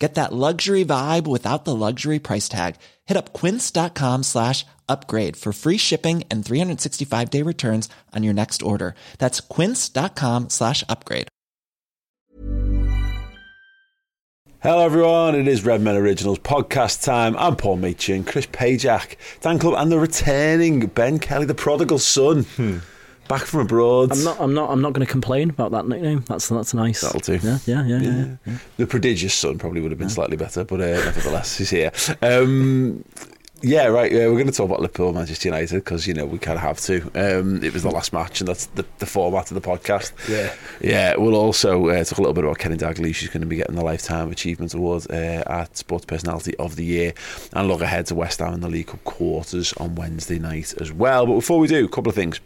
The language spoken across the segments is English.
Get that luxury vibe without the luxury price tag. Hit up quince.com slash upgrade for free shipping and 365 day returns on your next order. That's quince.com slash upgrade. Hello everyone, it is Redmen Originals podcast time. I'm Paul Machin, Chris Pajak, Dan Club, and the returning Ben Kelly, the prodigal son. Back from abroad. I'm not. I'm not. I'm not going to complain about that nickname. That's that's nice. That'll do. Yeah, yeah, yeah, yeah. yeah. The prodigious son probably would have been slightly better, but uh, nevertheless, he's here. Um, yeah, right. Yeah, we're going to talk about Liverpool, Manchester United because you know we kind of have to. Um, it was the last match, and that's the, the format of the podcast. Yeah. yeah. We'll also uh, talk a little bit about Kenny Dalglish. She's going to be getting the Lifetime Achievement Award uh, at Sports Personality of the Year, and look ahead to West Ham in the League Cup quarters on Wednesday night as well. But before we do, a couple of things.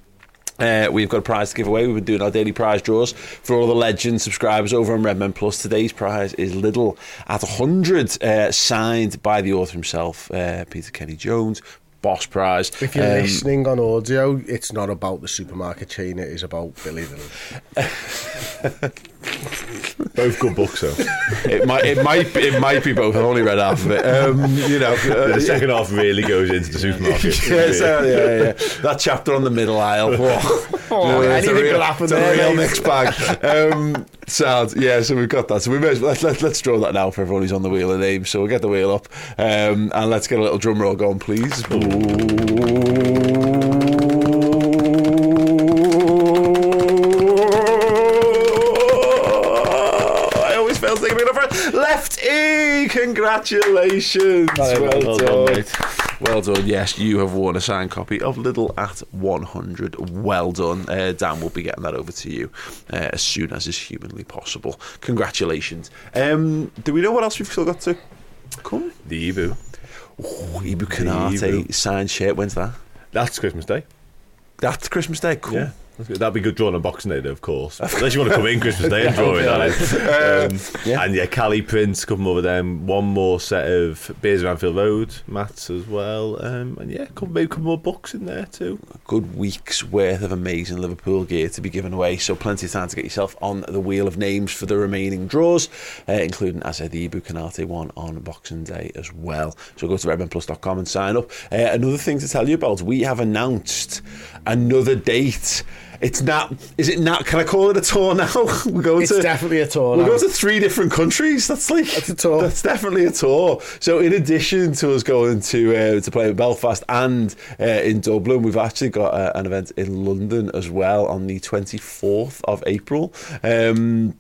Uh, we've got a prize to give away. We've been doing our daily prize draws for all the legend subscribers over on Redmen Plus. Today's prize is Liddell at 100, uh, signed by the author himself, uh, Peter Kenny Jones. Boss prize. If you're Um, listening on audio, it's not about the supermarket chain, it is about Billy Liddell. Both good books, though. it might, it might, be, it might be both. I've only read half of it. Um, you know, uh, the second half really goes into the supermarket. yeah, so, yeah, yeah. That chapter on the middle aisle. Oh, a anything real, could happen it's a there, real mixed bag. Um, sounds yeah. So we've got that. So we may as well, let's let, let's draw that now for everyone who's on the wheel of names. So we'll get the wheel up um, and let's get a little drum roll going, please. I congratulations. well, well done. done. Well done. Yes, you have won a signed copy of Liddell at 100. Well done. Uh, Dan will be getting that over to you uh, as soon as is humanly possible. Congratulations. Um, do we know what else we've still got to come? The Ebu. Oh, Ibou Konaté Ibu. signed shirt. When's that? That's Christmas Day. That's Christmas Day. Cool. Yeah. That'd be good drawing on Boxing Day, though, of course. Unless you want to come in Christmas Day and draw it, that is. Um, yeah. And yeah, Cali Prince, a couple more of them. One more set of Beers of Anfield Road, Mats as well. Um, and yeah, couple, maybe a couple more books in there too. A good week's worth of amazing Liverpool gear to be given away. So plenty of time to get yourself on the wheel of names for the remaining draws, uh, including, as I said, the Ibou Konaté one on Boxing Day as well. So go to redmenplus.com and sign up. Uh, another thing to tell you about, we have announced another date. It's not, is it not, can I call it a tour now? We're going It's to, definitely a tour We're now. going to three different countries. That's like, That's a tour. That's definitely a tour. So in addition to us going to uh, to play in Belfast and uh, in Dublin, we've actually got uh, an event in London as well on the 24th of April. Um,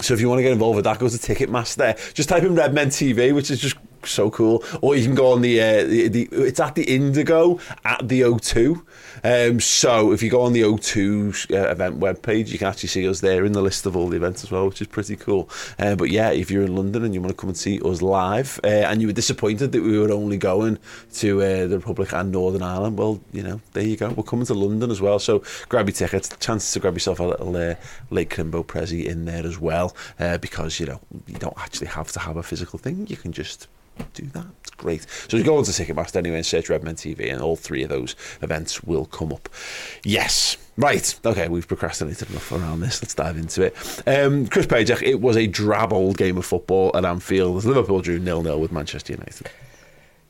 so if you want to get involved with that, go to Ticketmaster. Just type in Redmen TV, which is just so cool. Or you can go on the, uh, the, the it's at the Indigo at the O2. Um, so if you go on the O2 uh, event webpage, you can actually see us there in the list of all the events as well, which is pretty cool. Uh, but yeah, if you're in London and you want to come and see us live, uh, and you were disappointed that we were only going to uh, the Republic and Northern Ireland, well, you know, there you go. We're coming to London as well. So grab your tickets. Chances to grab yourself a little uh, Lake Crimbo Prezi in there as well, uh, because you know you don't actually have to have a physical thing. You can just do that. Great. So you go onto Ticketmaster anyway and search Redmen TV, and all three of those events will come up. Yes. Right. Okay, we've procrastinated enough around this. Let's dive into it. Um, Chris Pajak, it was a drab old game of football at Anfield. Liverpool drew nil-nil with Manchester United.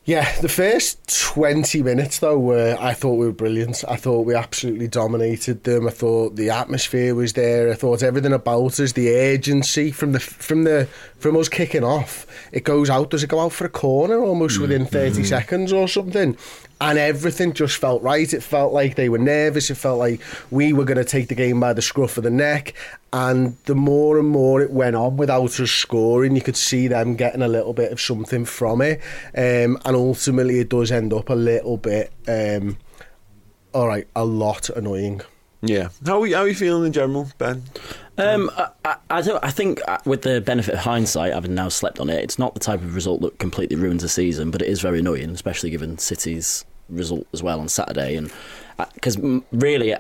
Yeah, the first 20 minutes, though, were, I thought we were brilliant. I thought we absolutely dominated them. I thought the atmosphere was there. I thought everything about us, the urgency from the from the from us kicking off, it goes out. Does it go out for a corner almost mm, within 30 mm. seconds or something? And everything just felt right. It felt like they were nervous. It felt like we were going to take the game by the scruff of the neck. And the more and more it went on without us scoring, you could see them getting a little bit of something from it. Um, and ultimately, it does end up a little bit, um, all right, a lot annoying. Yeah. How are, you, how are you feeling in general, Ben? Um, I, I, don't, I think uh, with the benefit of hindsight, having now slept on it, it's not the type of result that completely ruins a season, but it is very annoying, especially given City's result as well on Saturday. And because uh, really,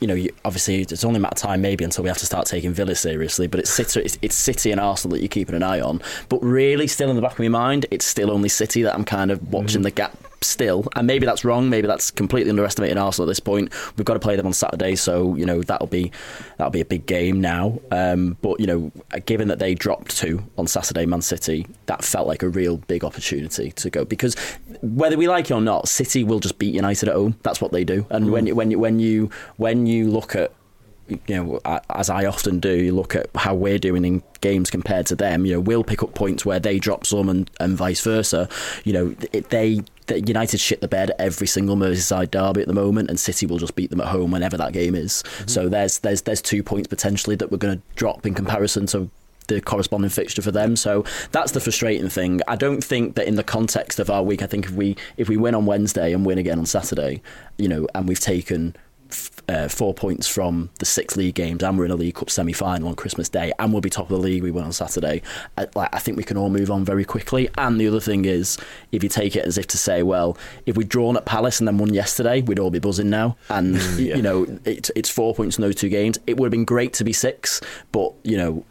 you know, you, obviously it's only a matter of time maybe until we have to start taking Villa seriously. But it's City, it's, it's, City and Arsenal that you're keeping an eye on. But really, still in the back of my mind, it's still only City that I'm kind of watching mm-hmm. the gap still. And maybe that's wrong. Maybe that's completely underestimating Arsenal at this point. We've got to play them on Saturday, so you know that'll be that'll be a big game now. Um, but you know, given that they dropped two on Saturday, Man City, that felt like a real big opportunity to go because whether we like it or not, City will just beat United at home. That's what they do. And mm. when when when you when you look at you know, as I often do, you look at how we're doing in games compared to them. You know, we'll pick up points where they drop some, and, and vice versa. You know, it, they United shit the bed every single Merseyside derby at the moment, and City will just beat them at home whenever that game is. Mm-hmm. So there's there's there's two points potentially that we're going to drop in comparison to the corresponding fixture for them. So that's the frustrating thing. I don't think that in the context of our week, I think if we if we win on Wednesday and win again on Saturday, you know, and we've taken uh, four points from the six league games, and we're in a League Cup semi final on Christmas Day, and we'll be top of the league. We win on Saturday. I, like, I think we can all move on very quickly. And the other thing is, if you take it as if to say, well, if we'd drawn at Palace and then won yesterday, we'd all be buzzing now. And yeah. you know, it, it's four points in those two games. It would have been great to be six, but you know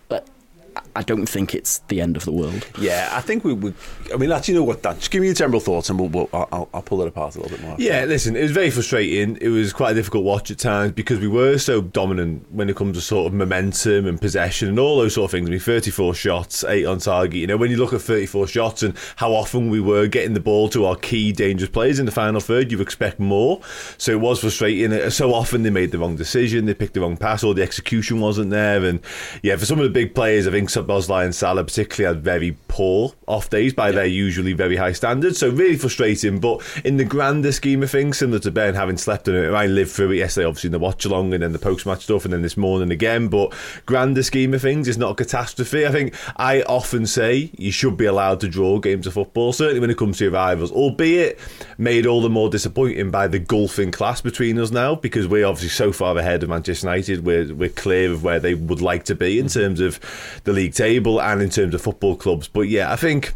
I don't think it's the end of the world. Yeah, I think we would. I mean, actually, you know what, Dan? Just give me your general thoughts, and we'll, we'll I'll, I'll, pull it apart a little bit more. Yeah, listen, it was very frustrating. It was quite a difficult watch at times because we were so dominant when it comes to sort of momentum and possession and all those sort of things. I mean, 34 shots, eight on target. You know, when you look at 34 shots and how often we were getting the ball to our key dangerous players in the final third, you expect more. So it was frustrating. Uh, so often they made the wrong decision, they picked the wrong pass, or the execution wasn't there. And yeah, for some of the big players, I think Szoboszlai and Salah particularly had very poor off days by yeah. their usually very high standards. So really frustrating. But in the grander scheme of things, similar to Ben having slept on it, I lived through it yesterday, obviously in the watch along and then the post match stuff, and then this morning again. But grander scheme of things it's not a catastrophe. I think I often say you should be allowed to draw games of football, certainly when it comes to your rivals, albeit made all the more disappointing by the gulfing class between us now because we're obviously so far ahead of Manchester United. We're we're clear of where they would like to be in mm-hmm. terms of the league table and in terms of football clubs. But yeah, I think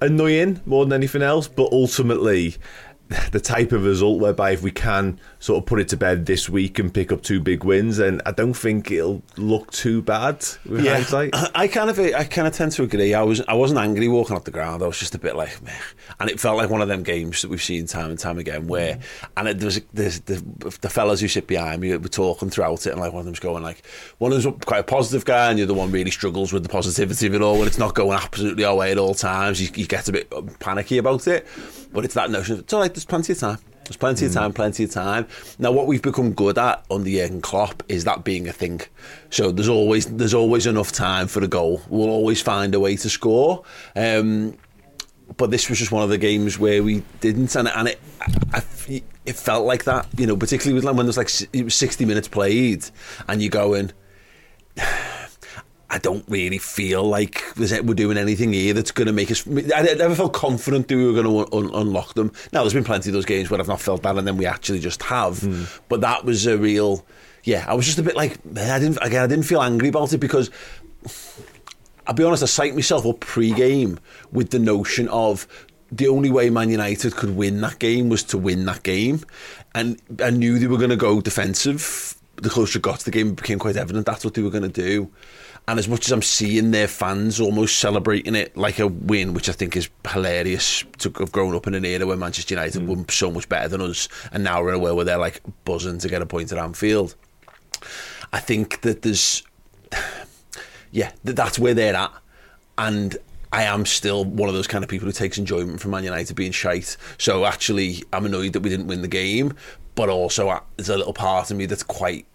annoying more than anything else, but ultimately the type of result whereby if we can sort of put it to bed this week and pick up two big wins, and I don't think it'll look too bad. yeah, hindsight. I kind of I kind of tend to agree. I was I wasn't angry walking off the ground. I was just a bit like, Meh. and it felt like one of them games that we've seen time and time again where, and it, there was there's the the fellas who sit behind me were talking throughout it, and like one of them's going like, one of them's quite a positive guy, and the other one really struggles with the positivity of it all when it's not going absolutely our way at all times. You, you get a bit panicky about it, but it's that notion of it's all right. There's plenty of time. There's plenty of time, plenty of time. Now, what we've become good at under Jurgen Klopp is that being a thing. So there's always there's always enough time for a goal. We'll always find a way to score. Um, but this was just one of the games where we didn't, and, and it, I, it felt like that. You know, particularly with when there's like it was 60 minutes played, and you're going. I don't really feel like we're doing anything here that's going to make us. I never felt confident that we were going to un- unlock them. Now, there's been plenty of those games where I've not felt that, and then we actually just have. Mm. But that was a real. Yeah, I was just a bit like I didn't again. I didn't feel angry about it because I'll be honest. I psyched myself up pre-game with the notion of the only way Man United could win that game was to win that game, and I knew they were going to go defensive. The closer it got to the game, it became quite evident that's what they were going to do. And as much as I'm seeing their fans almost celebrating it like a win, which I think is hilarious to have grown up in an era where Manchester United mm. were so much better than us, and now we're in a world where they're like buzzing to get a point at Anfield. I think that there's, yeah, that's where they're at, and I am still one of those kind of people who takes enjoyment from Man United being shite. So actually, I'm annoyed that we didn't win the game, but also there's a little part of me that's quite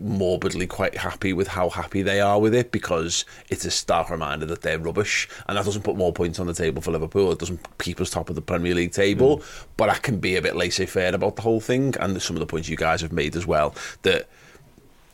morbidly quite happy with how happy they are with it because it's a stark reminder that they're rubbish. And that doesn't put more points on the table for Liverpool. It doesn't keep us top of the Premier League table. Mm. but I can be a bit laissez-faire about the whole thing. And some of the points you guys have made as well that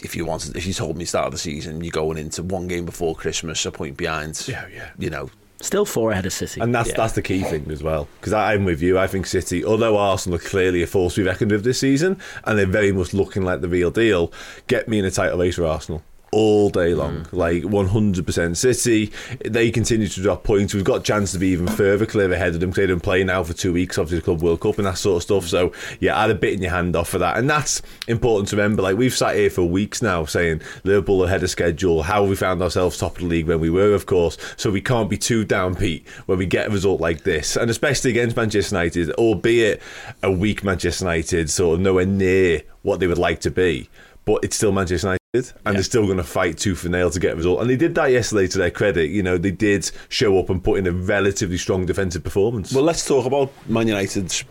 if you wanted if you told me start of the season you're going into one game before Christmas a point behind yeah yeah. you know Still four ahead of City. And that's yeah. that's the key thing as well. Because I'm with you. I think City, although Arsenal are clearly a force to be reckoned with this season, and they're very much looking like the real deal, get me in a title race for Arsenal all day long, mm. like 100% City. They continue to drop points. We've got a chance to be even further clear ahead of them because they didn't play now for two weeks, obviously, the Club World Cup and that sort of stuff. So, yeah, add a bit in your hand off for that. And that's important to remember. Like, we've sat here for weeks now saying Liverpool ahead of schedule. How we found ourselves top of the league when we were, of course. So, we can't be too downbeat when we get a result like this. And especially against Manchester United, albeit a weak Manchester United, sort of nowhere near what they would like to be. But it's still Manchester United and yeah. they're still going to fight tooth and nail to get a result. And they did that yesterday to their credit. You know, they did show up and put in a relatively strong defensive performance. Well, let's talk about Man United's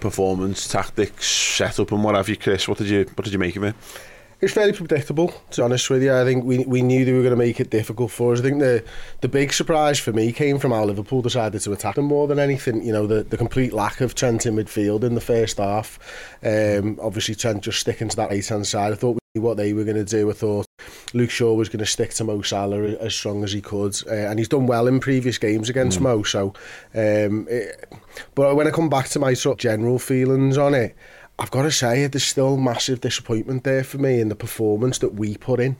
performance, tactics, setup, and what have you, Chris. What did you What did you make of it? It's fairly predictable, to be honest with you. I think we we knew they were going to make it difficult for us. I think the the big surprise for me came from how Liverpool decided to attack them more than anything. You know, the, the complete lack of Trent in midfield in the first half. Um, obviously, Trent just sticking to that right hand side. I thought we knew what they were going to do. I thought Luke Shaw was going to stick to Mo Salah as strong as he could, uh, and he's done well in previous games against mm. Mo. So, um, it, but when I come back to my sort of general feelings on it. I've got to say, there's still massive disappointment there for me in the performance that we put in.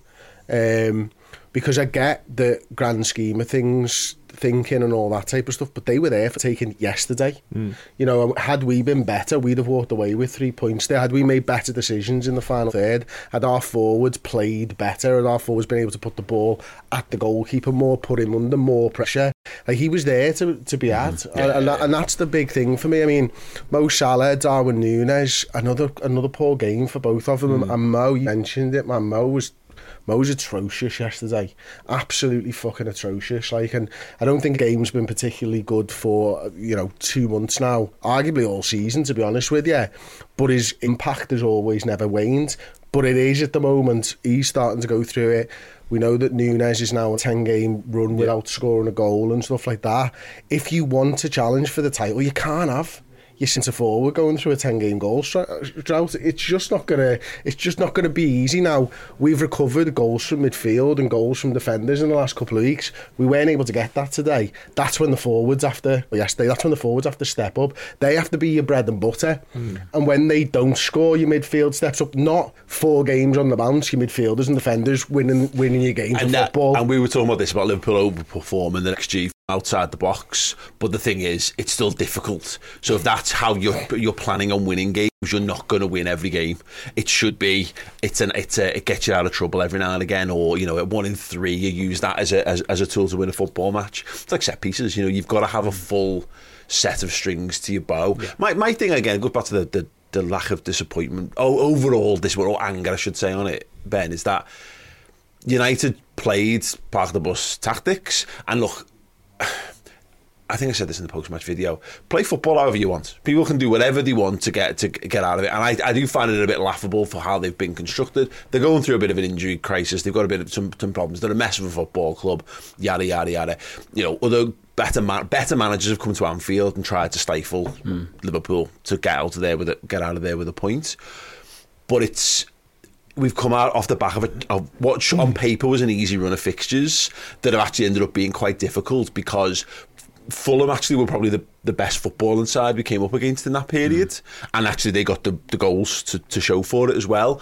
Um, because I get the grand scheme of things, thinking and all that type of stuff, but they were there for taking yesterday. Mm. You know, had we been better, we'd have walked away with three points there. Had we made better decisions in the final third, had our forwards played better, had our forwards been able to put the ball at the goalkeeper more, put him under more pressure, like he was there to, to be at, mm. yeah, and, and, and, that's the big thing for me. I mean, Mo Salah, Darwin Núñez, another another poor game for both of them, mm. and Mo, you mentioned it, man, Mo was Mo was atrocious yesterday. Absolutely fucking atrocious. Like, and I don't think game's been particularly good for, you know, two months now. Arguably all season, to be honest with you. But his impact has always never waned. But it is at the moment. He's starting to go through it. We know that Núñez is now a 10 game run without scoring a goal and stuff like that. If you want to challenge for the title, you can't have your centre forward going through a 10 game goal drought. It's just not gonna it's just not gonna be easy now. We've recovered goals from midfield and goals from defenders in the last couple of weeks. We weren't able to get that today. That's when the forwards after well, yesterday, that's when the forwards have to step up. They have to be your bread and butter. Mm. And when they don't score, your midfield steps up. Not four games on the bounce, your midfielders and defenders winning winning your games and that, football. And we were talking about this about Liverpool overperforming the xG outside the box. But the thing is, it's still difficult. So if that's how you're you're planning on winning games, you're not going to win every game. It should be it's an it's a, it gets you out of trouble every now and again, or you know, at one in three, you use that as a as, as a tool to win a football match. It's like set pieces. You know, you've got to have a mm. full set of strings to your bow. Yeah. My my thing again goes back to the, the the lack of disappointment. Oh, overall, this or anger, I should say, on it. Ben is that. United played park the bus tactics, and look, I think I said this in the post-match video. Play football however you want. People can do whatever they want to get to get out of it, and I, I do find it a bit laughable for how they've been constructed. They're going through a bit of an injury crisis. They've got a bit of some, some problems. They're a mess of a football club. Yada yada yada. You know, other better man- better managers have come to Anfield and tried to stifle mm. Liverpool to get out of there with a, get out of there with a point, but it's we've come out off the back of, a, of what on paper was an easy run of fixtures that have actually ended up being quite difficult because Fulham actually were probably the, the best footballing side we came up against in that period, mm. and actually they got the, the goals to, to show for it as well.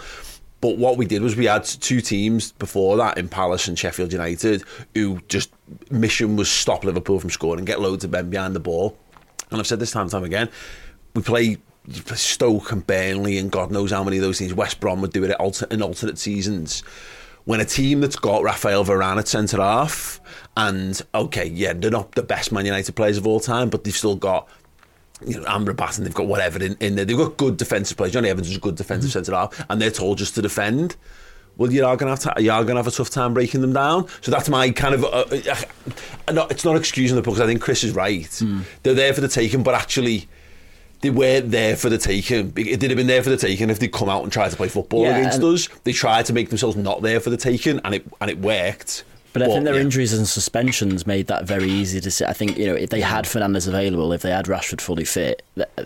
But what we did was we had two teams before that in Palace and Sheffield United who just mission was stop Liverpool from scoring, and get loads of men behind the ball. And I've said this time and time again, we play Stoke and Burnley and God knows how many of those teams. West Brom would do it alter, in alternate seasons. When a team that's got Rafael Varane at centre half, and okay, yeah, they're not the best Man United players of all time, but they've still got you know, Amrabat and they've got whatever in, in there. They've got good defensive players. Jonny Evans is a good defensive mm-hmm. centre half, and they're told just to defend. Well, you are going to have to, you are going to have a tough time breaking them down. So that's my kind of. Uh, uh, uh, not, it's not excusing the because I think Chris is right. Mm. They're there for the taking, but actually they weren't there for the taking. It did have been there for the taking if they'd come out and tried to play football Yeah, against us. They tried to make themselves not there for the taking, and it and it worked. But I think their yeah. injuries and suspensions made that very easy to see. I think you know if they had Fernandes available, if they had Rashford fully fit,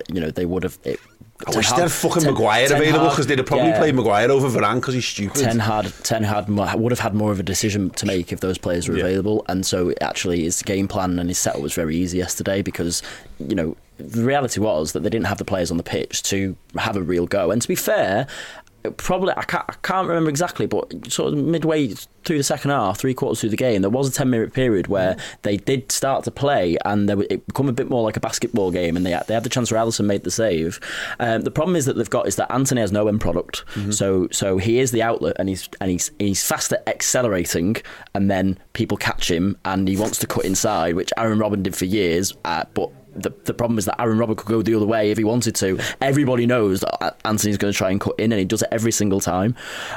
you know they would have. It, I wish they had fucking Ten- Maguire Ten available because they'd have probably yeah. played Maguire over Varane because he's stupid. Ten had Ten had would have had more of a decision to make if those players were Yeah. available, and so actually his game plan and his setup was very easy yesterday because you know the reality was that they didn't have the players on the pitch to have a real go. And to be fair, probably I can't, I can't remember exactly, but sort of midway through the second half, three quarters through the game, there was a ten minute period where they did start to play, and there, it become a bit more like a basketball game, and they had, they had the chance where Alisson made the save. Um, the problem is that they've got is that Antony has no end product, so so he is the outlet, and he's and he's he's fast at accelerating, and then people catch him, and he wants to cut inside, which Arjen Robben did for years, uh, but the, the problem is that Arjen Robben could go the other way if he wanted to. Everybody knows that Antony's going to try and cut in, and he does it every single time.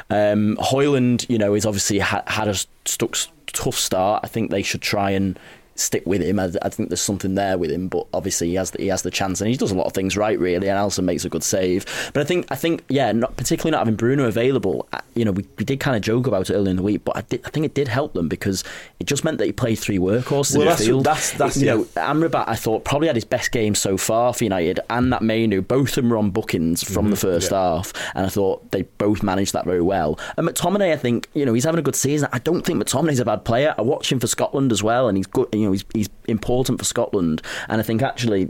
Um, Højlund, you know, is obviously ha- had a stuck tough start. I think they should try and stick with him. I, I think there's something there with him, but obviously he has the, he has the chance, and he does a lot of things right, really. And Alisson makes a good save. But I think I think yeah, not particularly not having Bruno available. uh, You know, we, we did kind of joke about it earlier in the week, but I did I think it did help them because it just meant that he played three workhorses Well, in that's- the field. that's- that's- you yeah. know, Amrabat, I thought, probably had his best game so far for United, and that Mainoo, both of them were on bookings from the first half, and I thought they both managed that very well. And McTominay, I think, you know, he's having a good season. I don't think McTominay's a bad player. I watch him for Scotland as well, and he's good. You know, he's he's important for Scotland, and I think actually.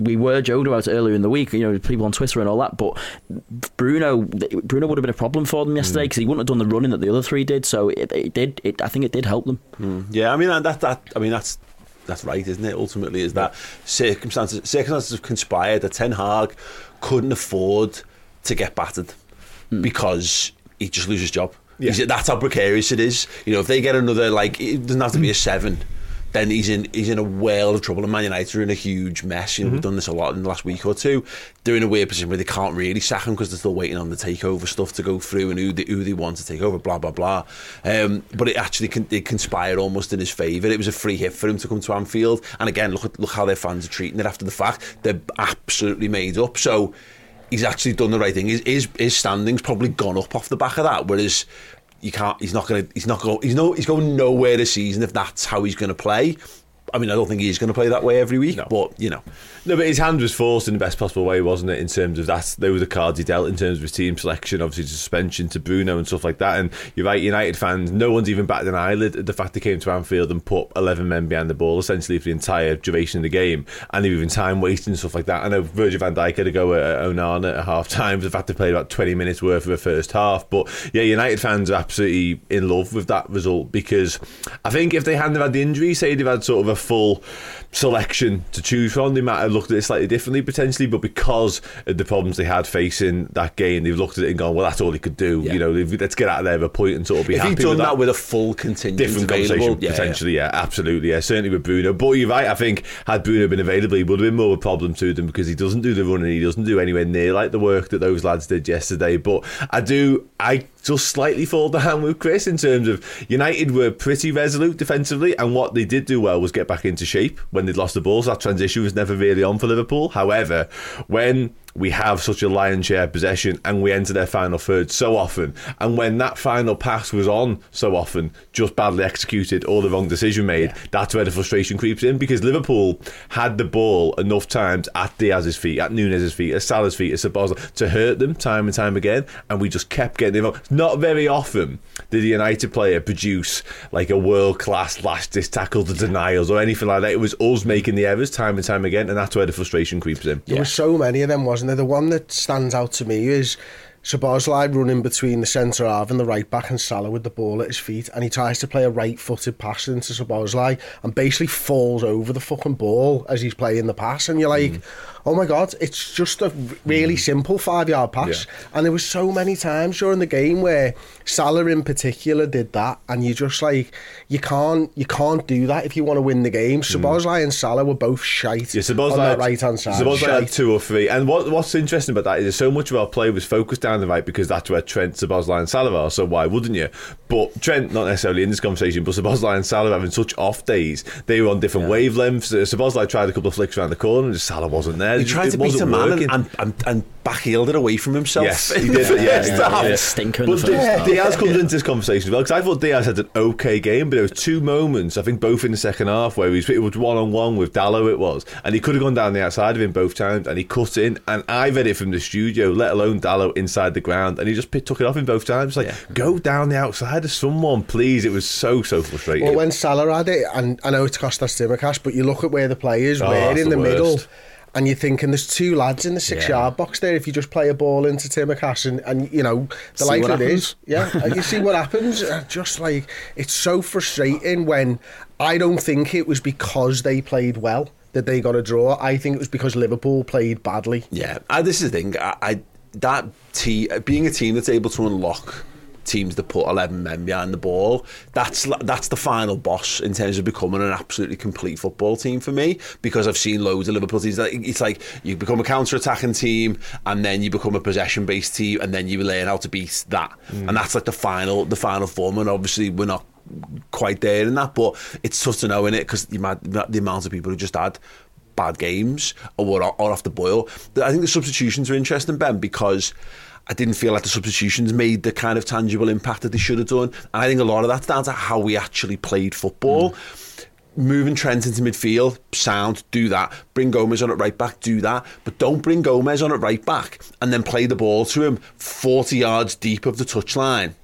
We were joking about it earlier in the week, you know, people on Twitter and all that. But Bruno, Bruno would have been a problem for them yesterday hmm. because he wouldn't have done the running that the other three did. So it, it did. It, I think it did help them. Hmm. Yeah, I mean that that I mean that's that's right, isn't it? Ultimately, is that circumstances circumstances have conspired that Ten Hag couldn't afford to get battered hmm. because he just loses his job. Yeah. That's how precarious it is. You know, if they get another like, it doesn't have to be a seven. Then he's in he's in a world of trouble. And Man United are in a huge mess. You know, we've done this a lot in the last week or two. They're in a weird position where they can't really sack him because they're still waiting on the takeover stuff to go through and who they, who they want to take over. Blah blah blah. Um, but it actually con- it conspired almost in his favour. It was a free hit for him to come to Anfield. And again, look at look how their fans are treating it after the fact. They're absolutely made up. So he's actually done the right thing. His his, his standing's probably gone up off the back of that. Whereas you can't. He's not to. He's not going. He's no. He's going nowhere this season if that's how he's going to play. I mean, I don't think he's going to play that way every week. But you know, No, but his hand was forced in the best possible way, wasn't it? In terms of that, those were the cards he dealt in terms of his team selection, obviously suspension to Bruno and stuff like that. And you're right, United fans, no one's even batted an eyelid at the fact they came to Anfield and put 11 men behind the ball essentially for the entire duration of the game, and they were even time wasting and stuff like that. I know Virgil van Dijk had to go at Onana at half time for the fact they played about 20 minutes worth of a first half. But yeah, United fans are absolutely in love with that result because I think if they hadn't have had the injury, say they've had sort of a full selection to choose from, they might have looked at it slightly differently potentially. But because of the problems they had facing that game, they've looked at it and gone, "Well, that's all he could do." Yeah. You know, let's get out of there with a point and sort of be if happy he'd done with that. that. with a full contingent Different available, conversation yeah, potentially, yeah. absolutely, yeah, certainly with Bruno. But you're right. I think had Bruno been available, he would have been more of a problem to them because he doesn't do the running, he doesn't do anywhere near like the work that those lads did yesterday. But I do, I just slightly fall down with Chris in terms of United were pretty resolute defensively, and what they did do well was get back into shape when they'd lost the balls. That transition was never really on for Liverpool. However, when we have such a lion's share possession and we enter their final third so often. And when that final pass was on so often, just badly executed or the wrong decision made, that's where the frustration creeps in because Liverpool had the ball enough times at Diaz's feet, at Nunez's feet, at Salah's feet, at Szoboszlai to hurt them time and time again. And we just kept getting involved. Not very often did a United player produce like a world class last disc tackle to denials or anything like that. It was us making the errors time and time again. And that's where the frustration creeps in. There were so many of them, wasn't there? The one that stands out to me is Szoboszlai running between the centre half and the right back and Salah with the ball at his feet, and he tries to play a right-footed pass into Szoboszlai and basically falls over the fucking ball as he's playing the pass, and you're like, mm. Oh my god, it's just a really simple five-yard pass, and there was so many times during the game where Salah in particular did that, and you just like, you can't, you can't do that if you want to win the game. Szoboszlai and Salah were both shite Yeah, Szoboszlai on that had- right hand side. Szoboszlai had Shite. two or three. And what, what's interesting about that is so much of our play was focused down the right because that's where Trent, Szoboszlai and Salah are, so why wouldn't you? But Trent, not necessarily in this conversation, but Szoboszlai and Salah having such off days, they were on different wavelengths. Uh, Szoboszlai tried a couple of flicks around the corner and Salah wasn't there. He tried to beat a wasn't man and, and, and, and backheeled it away from himself. Yes, he did. the Yeah, yeah, yeah. Stinker in But the first half. Diaz comes into this conversation as well because I thought Diaz had an okay game, but there was two moments, I think both in the second half, where he was, it was one on one with Dalot, it was, and he could have gone down the outside of him both times, and he cut in. And I read it from the studio, let alone Dalot inside the ground, and he just took it off him both times. Like, go down the outside of someone, please. It was so so frustrating. Well, when Salah had it, and I know it's Costas Tsimikas, but you look at where the players Oh, were that's in the the, middle, worst. And you're thinking there's two lads in the six yard box there. If you just play a ball into Tsimikas, and, and you know the likelihood is, yeah, uh, you see what happens. Uh, Just like it's so frustrating when I don't think it was because they played well that they got a draw. I think it was because Liverpool played badly. Yeah, I, this is the thing. I, I that team being a team that's able to unlock teams that put 11 men behind the ball. That's that's the final boss in terms of becoming an absolutely complete football team for me because I've seen loads of Liverpool teams it's like you become a counter-attacking team and then you become a possession-based team and then you learn how to beat that. Mm. And that's like the final the final form and obviously we're not quite there in that but it's tough to know in it because the, amount- of people who just had bad games or were are off the boil. I think the substitutions are interesting, Ben, because I didn't feel like the substitutions made the kind of tangible impact that they should have done. And I think a lot of that's down to how we actually played football. Moving Trent into midfield, sound, do that. Bring Gomez on at right back, do that. But don't bring Gomez on at right back and then play the ball to him 40 yards deep of the touchline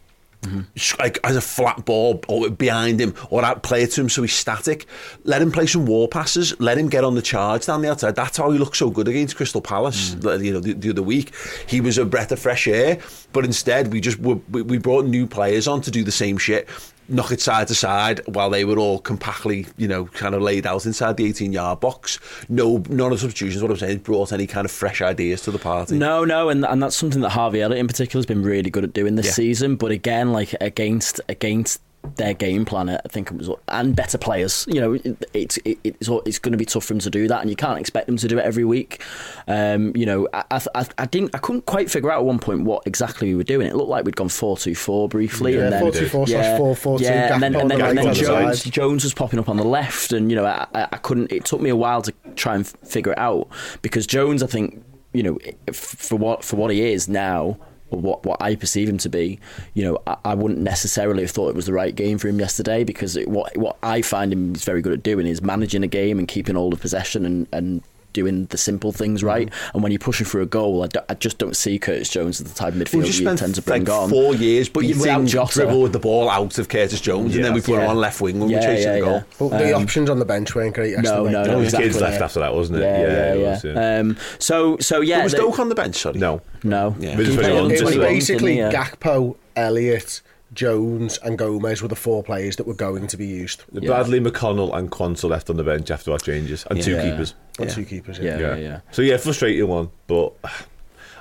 like as a flat ball or behind him or out play it to him so he's static. Let him play some wall passes let him get on the charge down the outside. That's how he looked so good against Crystal Palace mm. the- you know the, the other week. He was a breath of fresh air but instead we just we, we brought new players on to do the same shit knock it side to side while they were all compactly you know kind of laid out inside the 18 yard box no none of the substitutions what I'm saying brought any kind of fresh ideas to the party No, no, and and that's something that Harvey Elliott in particular has been really good at doing this Yeah. season. But again, like against against their game plan, I think it was and better players. You know, it, it's it, it's it's going to be tough for them to do that, and you can't expect them to do it every week. Um, you know, I, I I- I didn't I couldn't quite figure out at one point what exactly we were doing. It looked like we'd gone four two four briefly, Yeah, and then 4-2-4 slash 4-4-2, yeah, and then and then, and then Jones. Jones was popping up on the left, and you know, I I couldn't. It took me a while to try and figure it out because Jones, I think, you know, for what for what he is now. What what I perceive him to be, you know, I, I wouldn't necessarily have thought it was the right game for him yesterday because it, what what I find him is very good at doing is managing a game and keeping all the possession and, and doing the simple things right. Mm-hmm. And when you're pushing for a goal, I, d- I just don't see Curtis Jones as the type of midfielder We just you spent tend to bring like on. four years But you- beating without Jota. dribble with the ball out of Curtis Jones, and then we put him on left wing when we Yeah, were chasing yeah, the goal. yeah. But the options on the bench weren't great. Um, No, yesterday. no, no, was exactly. kids left after that, wasn't it? Yeah, yeah, it yeah. was, yeah. Um, so, so yeah, But was the- Doak on the bench? Sorry. no. no, Yeah. Vince He played 21 on It was just the like- basically didn't? Yeah. Gakpo, Elliott, Jones, and Gomez were the four players that were going to be used. Bradley, McConnell, and Quansah left on the bench after our changes, and two keepers. And Yeah. two keepers. Yeah, Yeah. yeah, yeah. So yeah, frustrating one, but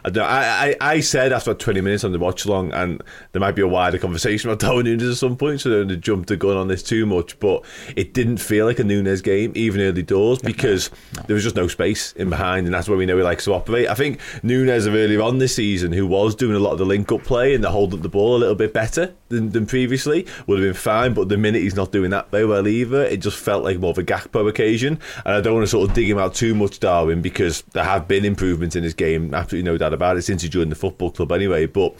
I don't. know, I, I I said after 20 minutes on the watch along, and there might be a wider conversation about Darwin Nunez at some point, so I don't want to jump the gun on this too much. But it didn't feel like a Nunez game, even early doors, because there was just no space in behind, and that's where we know he likes to operate. I think Nunez of earlier on this season, who was doing a lot of the link up play and the hold up the ball a little bit better than, than previously, would have been fine. But the minute he's not doing that very well either, it just felt like more of a Gakpo occasion. And I don't want to sort of dig him out too much, Darwin, because there have been improvements in his game, absolutely no doubt about it, since he joined the football club anyway. But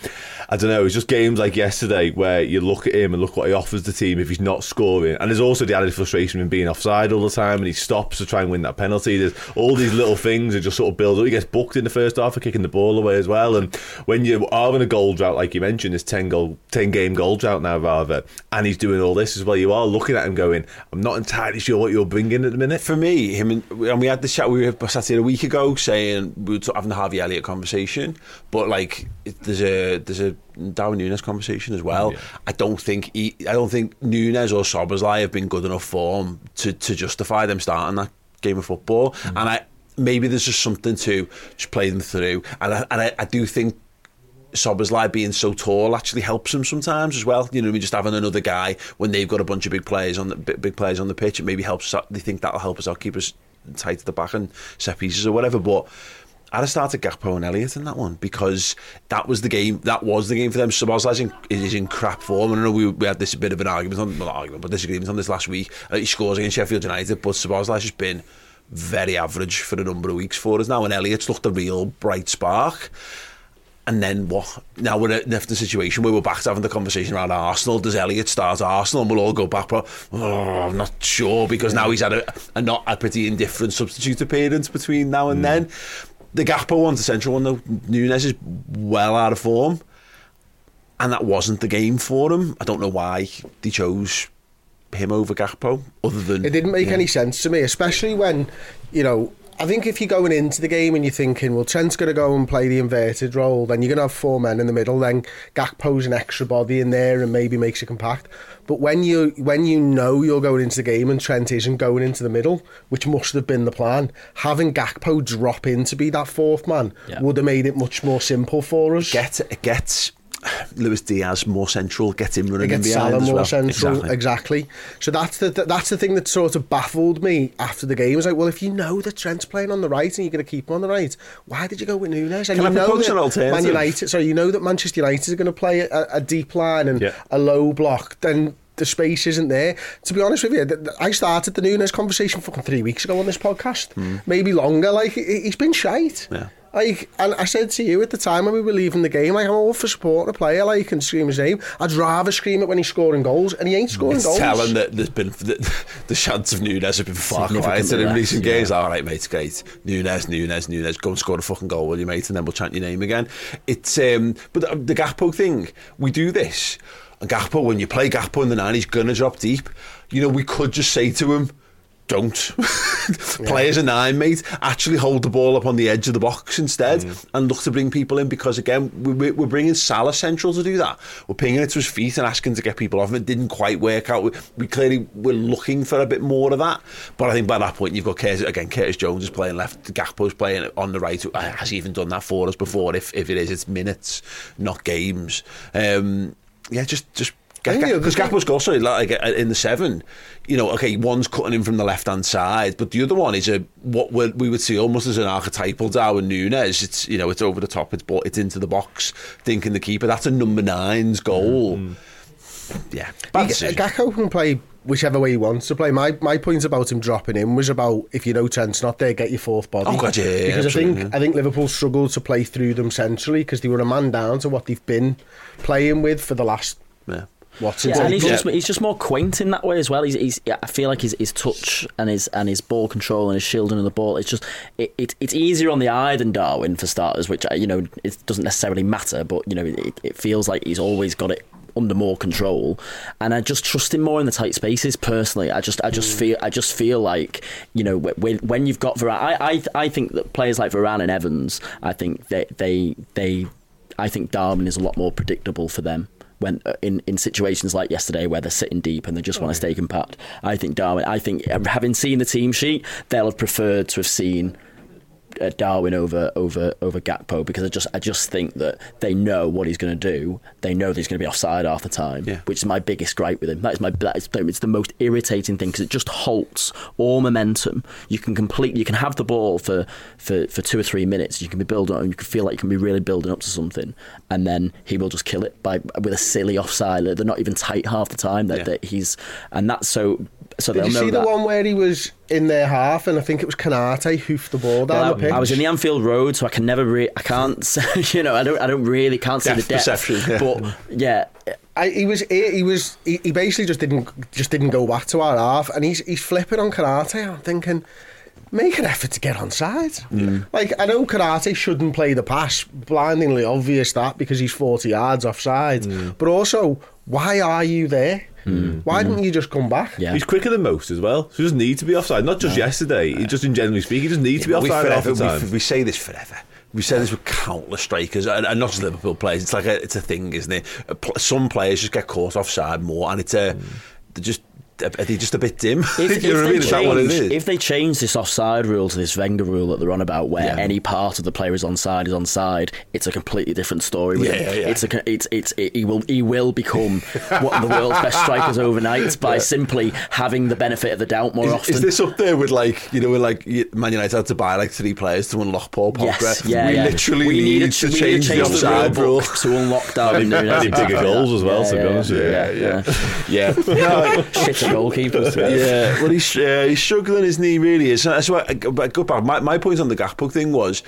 I don't know, it's just games like yesterday where you look at him and look what he offers the team if he's not scoring. And there's also the added frustration of him being offside all the time and he stops to try and win that penalty. There's all these little things that just sort of build up. He gets booked in the first half for kicking the ball away as well. And when you are in a goal drought, like you mentioned, this 10 goal, 10 game goal drought now, rather, and he's doing all this as well, you are looking at him going, I'm not entirely sure what you're bringing at the minute. For me, him and, and we had the chat. We were sat here a week ago saying we were having the Harvey Elliott conversation, but like it, there's a there's a Darwin Nunez conversation as well. Oh, I don't think he, I don't think Nunez or Szoboszlai have been good enough form to to justify them starting that game of football. Mm. And I maybe there's just something to just play them through. And I, and I, I do think Szoboszlai being so tall actually helps him sometimes as well. You know, we just having another guy when they've got a bunch of big players on the big, players on the pitch. It maybe helps. They think that'll help us out, keep us tight at the back and set pieces or whatever. But I'd have started Gakpo and Elliott in that one because that was the game. That was the game for them. Szoboszlai in, is in crap form. And I know we, we had this bit of an argument on not argument, but disagreement on this last week. Uh, he scores against Sheffield United, but Szoboszlai's just been very average for a number of weeks for us now. And Elliott's looked a real bright spark. And then what? Now we're in a situation where we're back to having the conversation around Arsenal. Does Elliott start Arsenal? And we'll all go back, but oh, I'm not sure because now he's had a, a not a pretty indifferent substitute appearance between now and mm. then. The Gakpo one's the central one though. Nunez is well out of form, and that wasn't the game for him. I don't know why they chose him over Gakpo, other than it didn't make yeah. any sense to me, especially when you know I think if you're going into the game and you're thinking, well, Trent's going to go and play the inverted role, then you're going to have four men in the middle. Then Gakpo's an extra body in there and maybe makes you compact. But when you when you know you're going into the game and Trent isn't going into the middle, which must have been the plan, having Gakpo drop in to be that fourth man yeah. would have made it much more simple for us. Get it gets Luis Diaz more central, get him running get behind Salah more well. central, exactly. exactly. So that's the that's the thing that sort of baffled me after the game. Was like, well, if you know that Trent's playing on the right and you're going to keep him on the right, why did you go with Nunez? And Can you I know that an alternative? Man United, sorry, you know that Manchester United are going to play a, a deep line and yeah. a low block, then the space isn't there. To be honest with you, I started the Nunez conversation fucking three weeks ago on this podcast, mm. maybe longer. Like he's been shite. Yeah. Like, and I said to you at the time when we were leaving the game, like, I'm all for supporting a player, like, and scream his name. I'd rather scream it when he's scoring goals, and he ain't scoring it's goals. telling that there's been, the, the chance of Nunez have been far quieter in recent yeah. games. All right, mate, great. Nunez, Nunez, Nunez, go and score a fucking goal, will you, mate? And then we'll chant your name again. It's, um, but the, the Gakpo thing, we do this. And Gakpo, when you play Gakpo in the nine, he's going to drop deep. You know, we could just say to him, don't play as a nine, mate. Actually, hold the ball up on the edge of the box instead, mm. and look to bring people in because again, we, we're bringing Salah central to do that. We're pinging it to his feet and asking to get people off him. It didn't quite work out. We, we clearly we're looking for a bit more of that, but I think by that point you've got Curtis, again. Curtis Jones is playing left, Gakpo's playing on the right. Has he even done that for us before? If if it is, it's minutes, not games. Um, yeah, just just because Gakpo's goal, sorry, like uh, in the seven, you know, okay, one's cutting in from the left hand side, but the other one is a what we would see almost as an archetypal Darwin Nunez. It's you know, it's over the top, it's but it's into the box, thinking the keeper. That's a number nine's goal. Mm. Yeah, bad Gakpo can play whichever way he wants to play. My my point about him dropping in was about if you know Trent's not there, get your fourth body. Oh God, yeah, because I think. I think Liverpool struggled to play through them centrally because they were a man down to what they've been playing with for the last yeah. Yeah, and he's just he's just more quaint in that way as well. He's, he's I feel like his, his touch and his and his ball control and his shielding of the ball. It's just it, it, it's easier on the eye than Darwin for starters, which uh, you know it doesn't necessarily matter. But you know it, it feels like he's always got it under more control and I just trust him more in the tight spaces personally I just I just feel I just feel like you know when, when you've got Varane I, I I think that players like Varane and Evans I think they they they I think Darwin is a lot more predictable for them when uh, in, in situations like yesterday where they're sitting deep and they just want to stay compact. I think Darwin. I think having seen the team sheet, they'll have preferred to have seen uh, Darwin over over over Gakpo because I just I just think that they know what he's going to do. They know that he's going to be offside half the time, yeah. which is my biggest gripe with him. That is my that is it's the most irritating thing because it just halts all momentum. You can complete you can have the ball for, for, for two or three minutes. You can be building up and you can feel like you can be really building up to something, and then he will just kill it by with a silly offside. They're not even tight half the time. That, yeah. that he's and that's so so Did you see that. the one where he was in their half, and I think it was Konaté hoofed the ball down well, the pitch? I was in the Anfield Road, so I can never, re- I can't, you know, I don't, I don't really can't see depth the depth. Perception, yeah. But yeah, I, he was he was he, he, basically just didn't just didn't go back to our half, and he's he's flipping on Konaté. I'm thinking. Make an effort to get on side. Mm. Like I know Konaté shouldn't play the pass, blindingly obvious that because he's forty yards offside. Mm. But also, why are you there? Mm. Why didn't you just come back? Yeah. He's quicker than most as well. So he doesn't need to be offside. Not just no. yesterday. He just in generally speaking, he doesn't need yeah, to be offside forever, the time. We, we, say this forever. We say this with countless strikers, and, and, not just Liverpool players. It's like a, it's a thing, isn't it? Some players just get caught offside more, and it's a mm. just are they just a bit dim? If, you know what I if they mean? That what change- is? if they change this offside rule to this Wenger rule that they're on about, where Yeah. any part of the player is onside is onside, it's a completely different story. Yeah, yeah, yeah. It's a it's it's it, he will he will become one of the world's best strikers overnight by simply having the benefit of the doubt more Is, often. is this up there with like you know when like Man United had to buy like three players to unlock Paul Pogba? Yes, yeah, we yeah. literally we need needed to we change, needed to the offside rule rule. to unlock Darwin Nunez. Any bigger goals as well, to be honest with you. Yeah, yeah. Yeah, no, Shit the goalkeepers. to be honest. yeah. Well, he's uh, he's struggling, isn't he? Really is. That's why. But go back. My my point on the Gakpo thing was.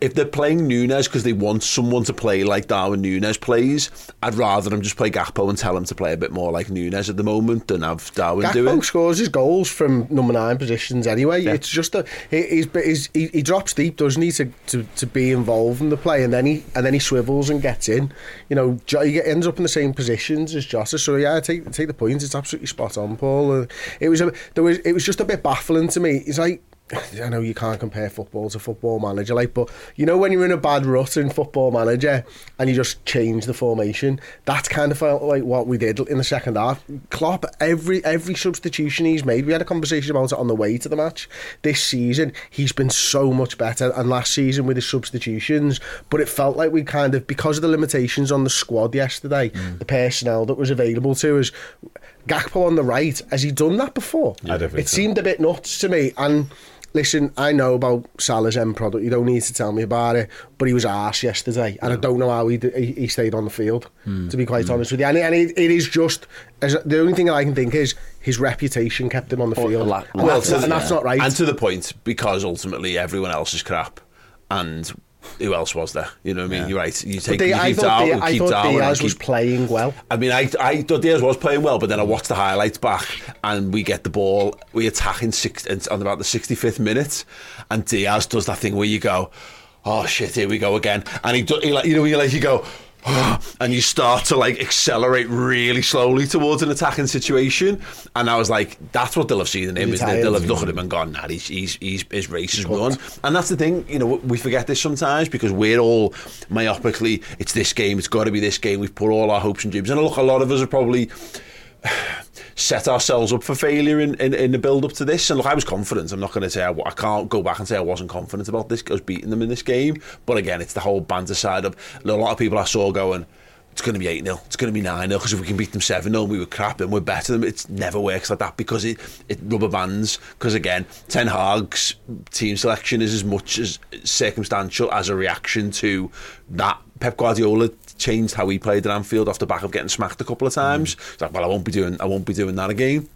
If they're playing Nunez because they want someone to play like Darwin Nunez plays, I'd rather them just play Gakpo and tell him to play a bit more like Nunez at the moment than have Darwin do Gakpo it. scores his goals from number nine positions anyway. It's just a he, he's, he's, he, he drops deep, doesn't he, to, to, to be involved in the play, and then he and then he swivels and gets in. You know, he ends up in the same positions as Jota. So yeah, I take take the point. It's absolutely spot on, Paul. Uh, it was a there was it was just a bit baffling to me. It's like. I know you can't compare football to football manager, like, but you know when you're in a bad rut in football manager and you just change the formation, that's kind of felt like what we did in the second half. Klopp, every every substitution he's made, we had a conversation about it on the way to the match. This season, he's been so much better, and last season with his substitutions, but it felt like we kind of because of the limitations on the squad yesterday, mm. the personnel that was available to us. Gakpo on the right, has he done that before? Think it so. seemed a bit nuts to me. And listen, I know about Salah's end product. You don't need to tell me about it. But he was arse yesterday, and I don't know how he, d- he he stayed on the field. Hmm. To be quite honest with you, and, it, and it, it is just as the only thing I can think is his reputation kept him on the Or field, la- and, Well, that's, to- and that's not right. And to the point, because ultimately everyone else is crap, and who else was there? You know what I mean? You're right. You take they, you I keep thought, Darwin, Di- I keep thought Darwin, and Diaz was playing well. I mean, I, I thought Diaz was playing well, but then I watched the highlights back, and we get the ball, we attack in six, on about the 65th minute, and Diaz does that thing where you go, oh shit, here we go again, and he, do, he like, you know, you like you go. And you start to like accelerate really slowly towards an attacking situation, and I was like, "That's what they'll have seen in him, isn't? They'll have looked at him and gone, nah, he's, he's, he's, his race is run." And that's the thing, you know, we forget this sometimes because we're all myopically, it's this game, it's got to be this game. We've put all our hopes and dreams, and look, a lot of us are probably set ourselves up for failure in, in, in the build up to this. And look, I was confident. I'm not going to say I, I can't go back and say I wasn't confident about this. Was beating them in this game. But again, it's the whole banter side of a lot of people I saw going. It's going to be 8 0. It's going to be 9 0 because if we can beat them 7 0, we were crap and we're better than them. It never works like that because it, it rubber bands. Because again, Ten Hag's team selection is as much as circumstantial as a reaction to that. Pep Guardiola changed how he played at Anfield off the back of getting smacked a couple of times. It's like, well, I won't be doing, I won't be doing that again.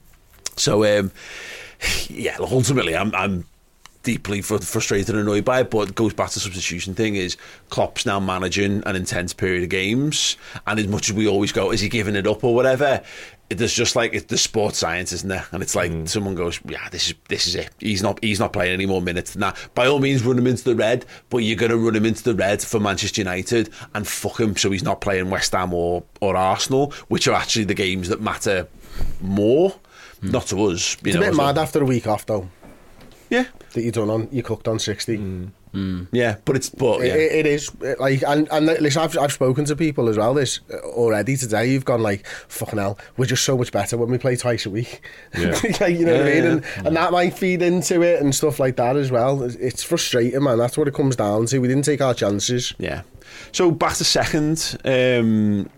So, um, yeah, look, ultimately, I'm, I'm deeply fr- frustrated and annoyed by it. But it goes back to the substitution thing: is Klopp's now managing an intense period of games, and as much as we always go, is he giving it up or whatever? There's just like it's the sports science, isn't there? And it's like mm. someone goes, "Yeah, this is this is it. He's not he's not playing any more minutes than that." By all means, run him into the red, but you're going to run him into the red for Manchester United and fuck him so he's not playing West Ham or or Arsenal, which are actually the games that matter more. Hmm. Not to us, you It's a bit mad after a week off though Yeah, that you done on you cooked on sixty. Hmm. Yeah, but it's but yeah. It, it is like, and and listen, I've I've spoken to people as well this uh, already today. You've gone like fucking hell. We're just so much better when we play twice a week. Yeah. Like, you know what I Yeah, mean, yeah. and, and that might feed into it and stuff like that as well. It's- frustrating, man. That's what it comes down to. We didn't take our chances. Yeah. So back to second. Um,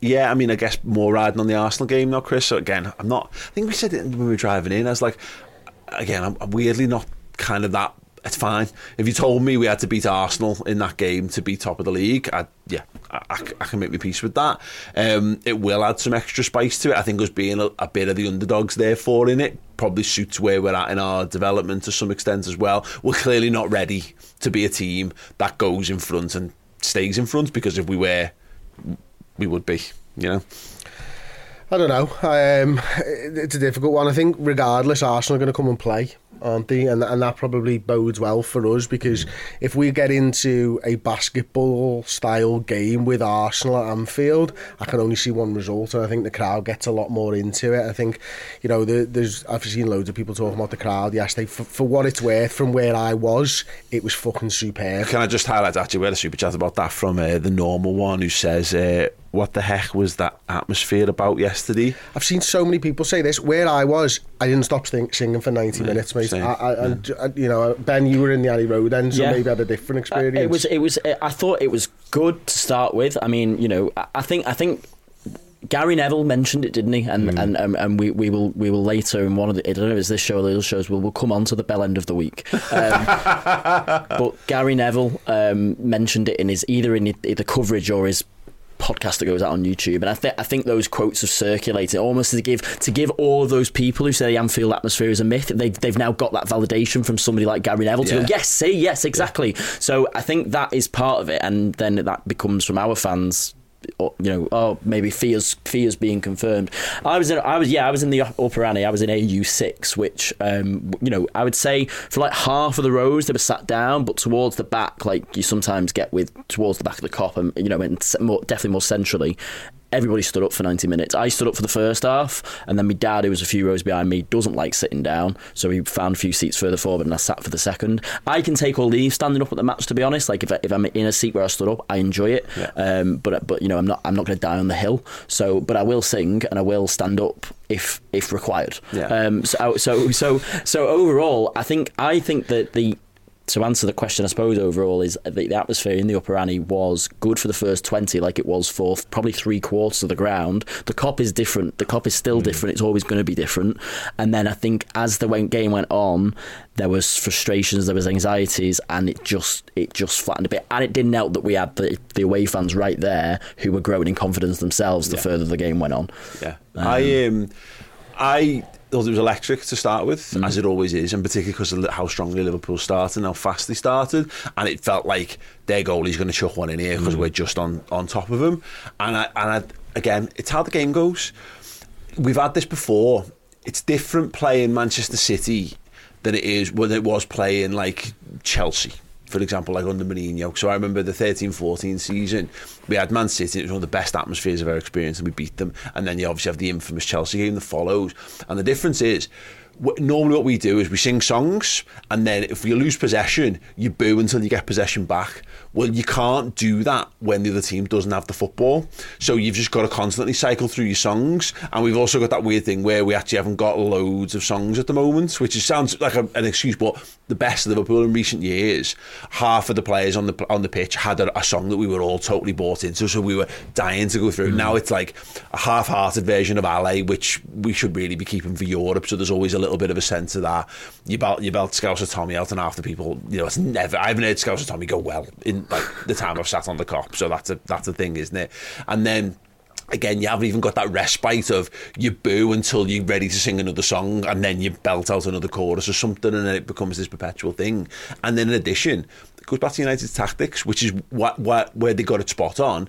yeah, I mean, I guess more riding on the Arsenal game now, Chris. So again, I'm not. I think we said it when we were driving in. I was like, again, I'm weirdly not kind of that. It's fine. If you told me we had to beat Arsenal in that game to be top of the league, I, yeah, I, I can make my peace with that. Um, it will add some extra spice to it. I think us being a, a bit of the underdogs therefore in it probably suits where we're at in our development to some extent as well. We're clearly not ready to be a team that goes in front and stays in front because if we were, we would be. You know. I don't know. Um, it's a difficult one. I think regardless, Arsenal are going to come and play. Aren't they? And and that probably bodes well for us because if we get into a basketball style game with Arsenal at Anfield, I can only see one result, and I think the crowd gets a lot more into it. I think, you know, the, there's I've seen loads of people talking about the crowd yesterday. For, for what it's worth, from where I was, it was fucking superb. Can I just highlight actually had a super chat about that from uh, the normal one who says uh, what the heck was that atmosphere about yesterday? I've seen so many people say this. Where I was, I didn't stop sing- singing for 90 minutes, mate. same. I, I, and, uh, you know, Ben, you were in the Annie Road then, so Yeah. maybe had a different Uh, experience. It was. It was. uh, I thought it was good to start with. I mean, you know, I- I think. I think. Gary Neville mentioned it, didn't he? And and um, and we, we will we will later in one of the I don't know if it's this show or the other shows we'll, we'll come on to the bell end of the week. Um, but Gary Neville um, mentioned it in his either in the, the coverage or his podcast that goes out on YouTube, and I think I think those quotes have circulated almost to give to give all of those people who say the Anfield atmosphere is a myth. They've they've now got that validation from somebody like Gary Neville to Yeah. go, yes, see, yes, exactly. So I think that is part of it, and then that becomes from our fans. You know, oh, maybe fears fears being confirmed. I was in, I was, yeah, I was in the upper Annie. I was in AU six, which, um, you know, I would say for like half of the rows they were sat down, but towards the back, like you sometimes get with towards the back of the Kop, and you know, and more, definitely more centrally. Everybody stood up for 90 minutes. I stood up for the first half, and then my dad, who was a few rows behind me, doesn't like sitting down, so he found a few seats further forward, and I sat for the second. I can take or leave standing up at the match, to be honest. Like if, I, if I'm in a seat where I stood up, I enjoy it. Um, but but you know, I'm not I'm not going to die on the hill. So, but I will sing and I will stand up if if required. Yeah. Um, so so so so overall, I think I think that the to answer the question, I suppose overall is the, the atmosphere in the Upper Annie was good for the first twenty, like it was for probably three quarters of the ground. The Kop is different. The Kop is still different. It's always going to be different. And then I think as the went, game went on, there was frustrations, there was anxieties, and it just it just flattened a bit. And it didn't help that we had the the away fans right there who were growing in confidence themselves the further the game went on. Yeah, I um, I it was electric to start with, Mm. as it always is, and particularly because of how strongly Liverpool started and how fast they started, and it felt like their goalie's going to chuck one in here because Mm. we're just on on top of them. And I, and I, again, it's how the game goes. We've had this before. It's different playing Manchester City than it is when it was playing like Chelsea for example, like under Mourinho. So I remember the 13-14 season, we had Man City, it was one of the best atmospheres I've ever experienced, and we beat them. And then you obviously have the infamous Chelsea game that follows. And the difference is, normally what we do is we sing songs, and then if you lose possession, you boo until you get possession back. Well, you can't do that when the other team doesn't have the football. So you've just got to constantly cycle through your songs. And we've also got that weird thing where we actually haven't got loads of songs at the moment, which is, sounds like a, an excuse, but the best of Liverpool in recent years, half of the players on the on the pitch had a, a song that we were all totally bought into, so we were dying to go through. Mm. Now it's like a half-hearted version of Allez, which we should really be keeping for Europe. So there's always a little bit of a sense of that. You belt you belt Scouser Tommy out, and the people, you know, it's never. I haven't heard Scouser Tommy go well in like the time I've sat on the Kop. So that's a that's a thing, isn't it? And then again, you haven't even got that respite of you boo until you're ready to sing another song and then you belt out another chorus or something and then it becomes this perpetual thing. And then in addition, it goes back to United's tactics, which is what, what where they got it spot on.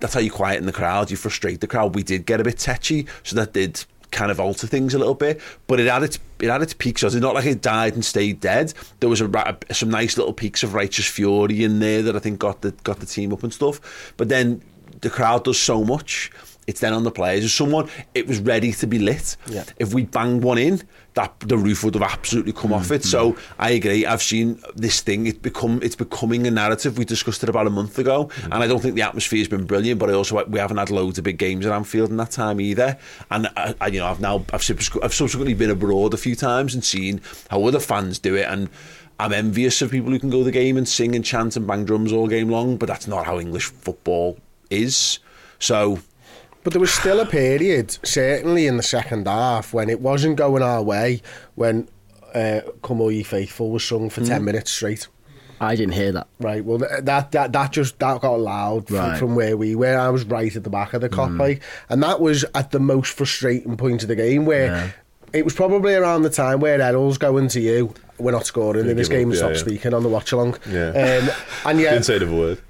That's how you quieten the crowd, you frustrate the crowd. We did get a bit tetchy, so that did kind of alter things a little bit, but it had its it had its peaks. It's not like it died and stayed dead. There was a, ra- some nice little peaks of righteous fury in there that I think got the got the team up and stuff. But then the crowd does so much. It's then on the players. As someone, it was ready to be lit. Yeah. If we banged one in, that the roof would have absolutely come off it. So mm-hmm. I agree. I've seen this thing. It's become it's becoming a narrative. We discussed it about a month ago, mm-hmm. and I don't think the atmosphere's been brilliant. But I also we haven't had loads of big games at Anfield in that time either. And I, I, you know, I've now I've, I've subsequently been abroad a few times and seen how other fans do it and. I'm envious of people who can go to the game and sing and chant and bang drums all game long, but that's not how English football is. So, But there was still a period, certainly in the second half, when it wasn't going our way, when uh, Come All Ye Faithful was sung for 10 minutes straight. I didn't hear that. Right, well, that that that just that got loud from, Right. from where we where I was right at the back of the Kop, like, and that was at the most frustrating point of the game where Yeah. it was probably around the time where Errol's going to you. We're not scoring in this game up, and yeah, stop yeah. speaking on the watch along. Yeah. Um, and yeah, Didn't say the word.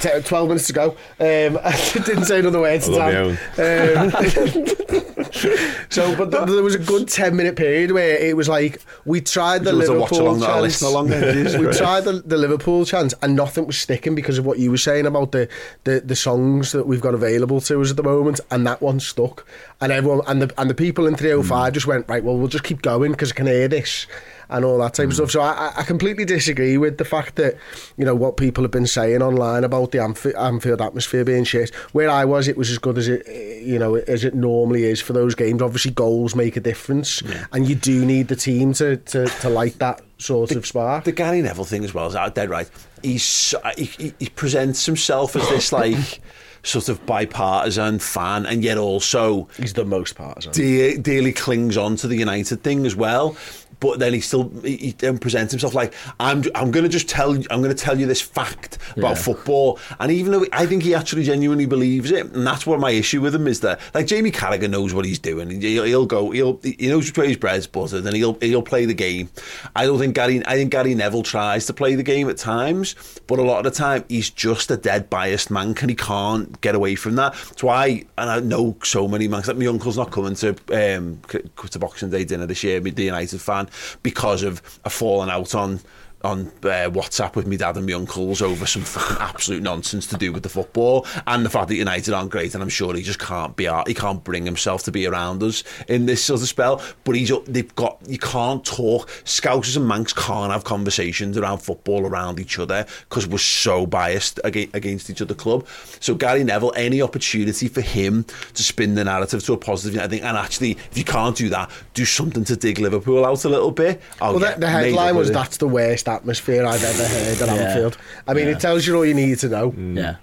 t- 12 minutes to go. Um, I didn't say another word I to love Dan. my own. Um, so, but th- there was a good 10 minute period where it was like we tried the There was a watch Liverpool chance. listen along there. Jesus we tried the, the Liverpool chance and nothing was sticking because of what you were saying about the, the, the songs that we've got available to us at the moment, and that one stuck. And everyone and the and the people in 305 Mm. just went right. Well, we'll just keep going because I can hear this and all that type Mm. of stuff. So I, I- completely disagree with the fact that you know what people have been saying online about the Anf- Anfield atmosphere being shit. Where I was, it was as good as it you know as it normally is for those games. Obviously, goals make a difference, and you do need the team to to, to light that sort of spark. The Gary Neville thing as well is dead right. He's he, he, he presents himself as this like sort of bipartisan fan, and yet also He's the most partisan. de- dearly clings on to the United thing as well. But then he still he, he presents himself like I'm. I'm going to just tell you. I'm going to tell you this fact about Yeah. football. And even though I think he actually genuinely believes it, and that's what my issue with him is that like Jamie Carragher knows what he's doing. He'll, he'll go. He'll he knows which way his bread's buttered, and he'll he'll play the game. I don't think Gary. I think Gary Neville tries to play the game at times, but a lot of the time he's just a dead biased man, and he can't get away from that. That's why, and I know so many man. Like my uncle's not coming to um to Boxing Day dinner this year. The United fan because of a falling out on on uh, WhatsApp with me dad and my uncles over some fucking absolute nonsense to do with the football. And the fact that United aren't great and I'm sure he just can't be out he can't bring himself to be around us in this sort of spell. But he's they've got you can't talk. Scousers and Mancs can't have conversations around football around each other because we're so biased against each other club. So Gary Neville any opportunity for him to spin the narrative to a positive I think and actually if you can't do that do something to dig Liverpool out a little bit. I'll Well, the, the headline was that's the worst atmosphere I've ever heard at Yeah. Anfield. I mean, Yeah. it tells you all you need to know. Yeah.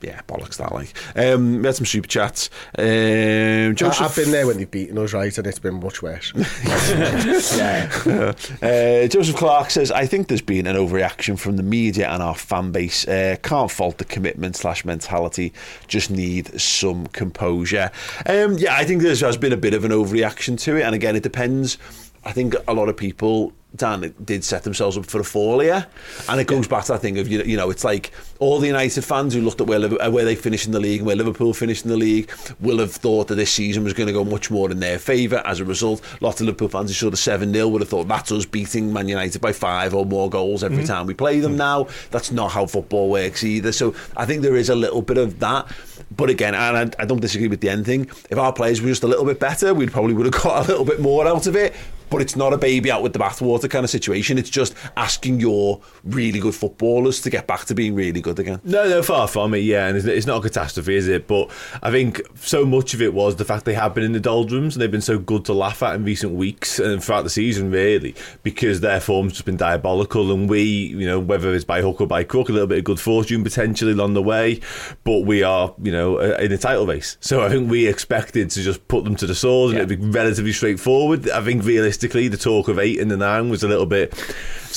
yeah, bollocks that like. Um, we had some super chats. Um, I, Joseph, I've been there when they've beaten us, right, and it's been much worse. Yeah. Uh, Joseph Clark says, I think there's been an overreaction from the media and our fan base. Uh, can't fault the commitment slash mentality, just need some composure. Um, yeah, I think there has been a bit of an overreaction to it. And again, it depends. I think a lot of people, Dan, did set themselves up for a fall here. And it goes back to that thing of, you know, you know, it's like all the United fans who looked at where, uh, where they finished in the league and where Liverpool finished in the league will have thought that this season was going to go much more in their favour. As a result, lots of Liverpool fans who saw the 7 0 would have thought that's us beating Man United by five or more goals every time we play them now. That's not how football works either. So I think there is a little bit of that. But again, and I, I don't disagree with the end thing. If our players were just a little bit better, we probably would have got a little bit more out of it. But it's not a baby out with the bathwater kind of situation. It's just asking your really good footballers to get back to being really good again. No, no, far from it. Yeah, and it's, not a catastrophe, is it? But I think so much of it was the fact they have been in the doldrums and they've been so good to laugh at in recent weeks and throughout the season, really, because their form's just been diabolical. And we, you know, whether it's by hook or by crook, a little bit of good fortune potentially along the way, but we are, you know, uh, in a title race. So I think we expected to just put them to the sword and it'd be relatively straightforward. I think realistically, the talk of eight and the nine was a little bit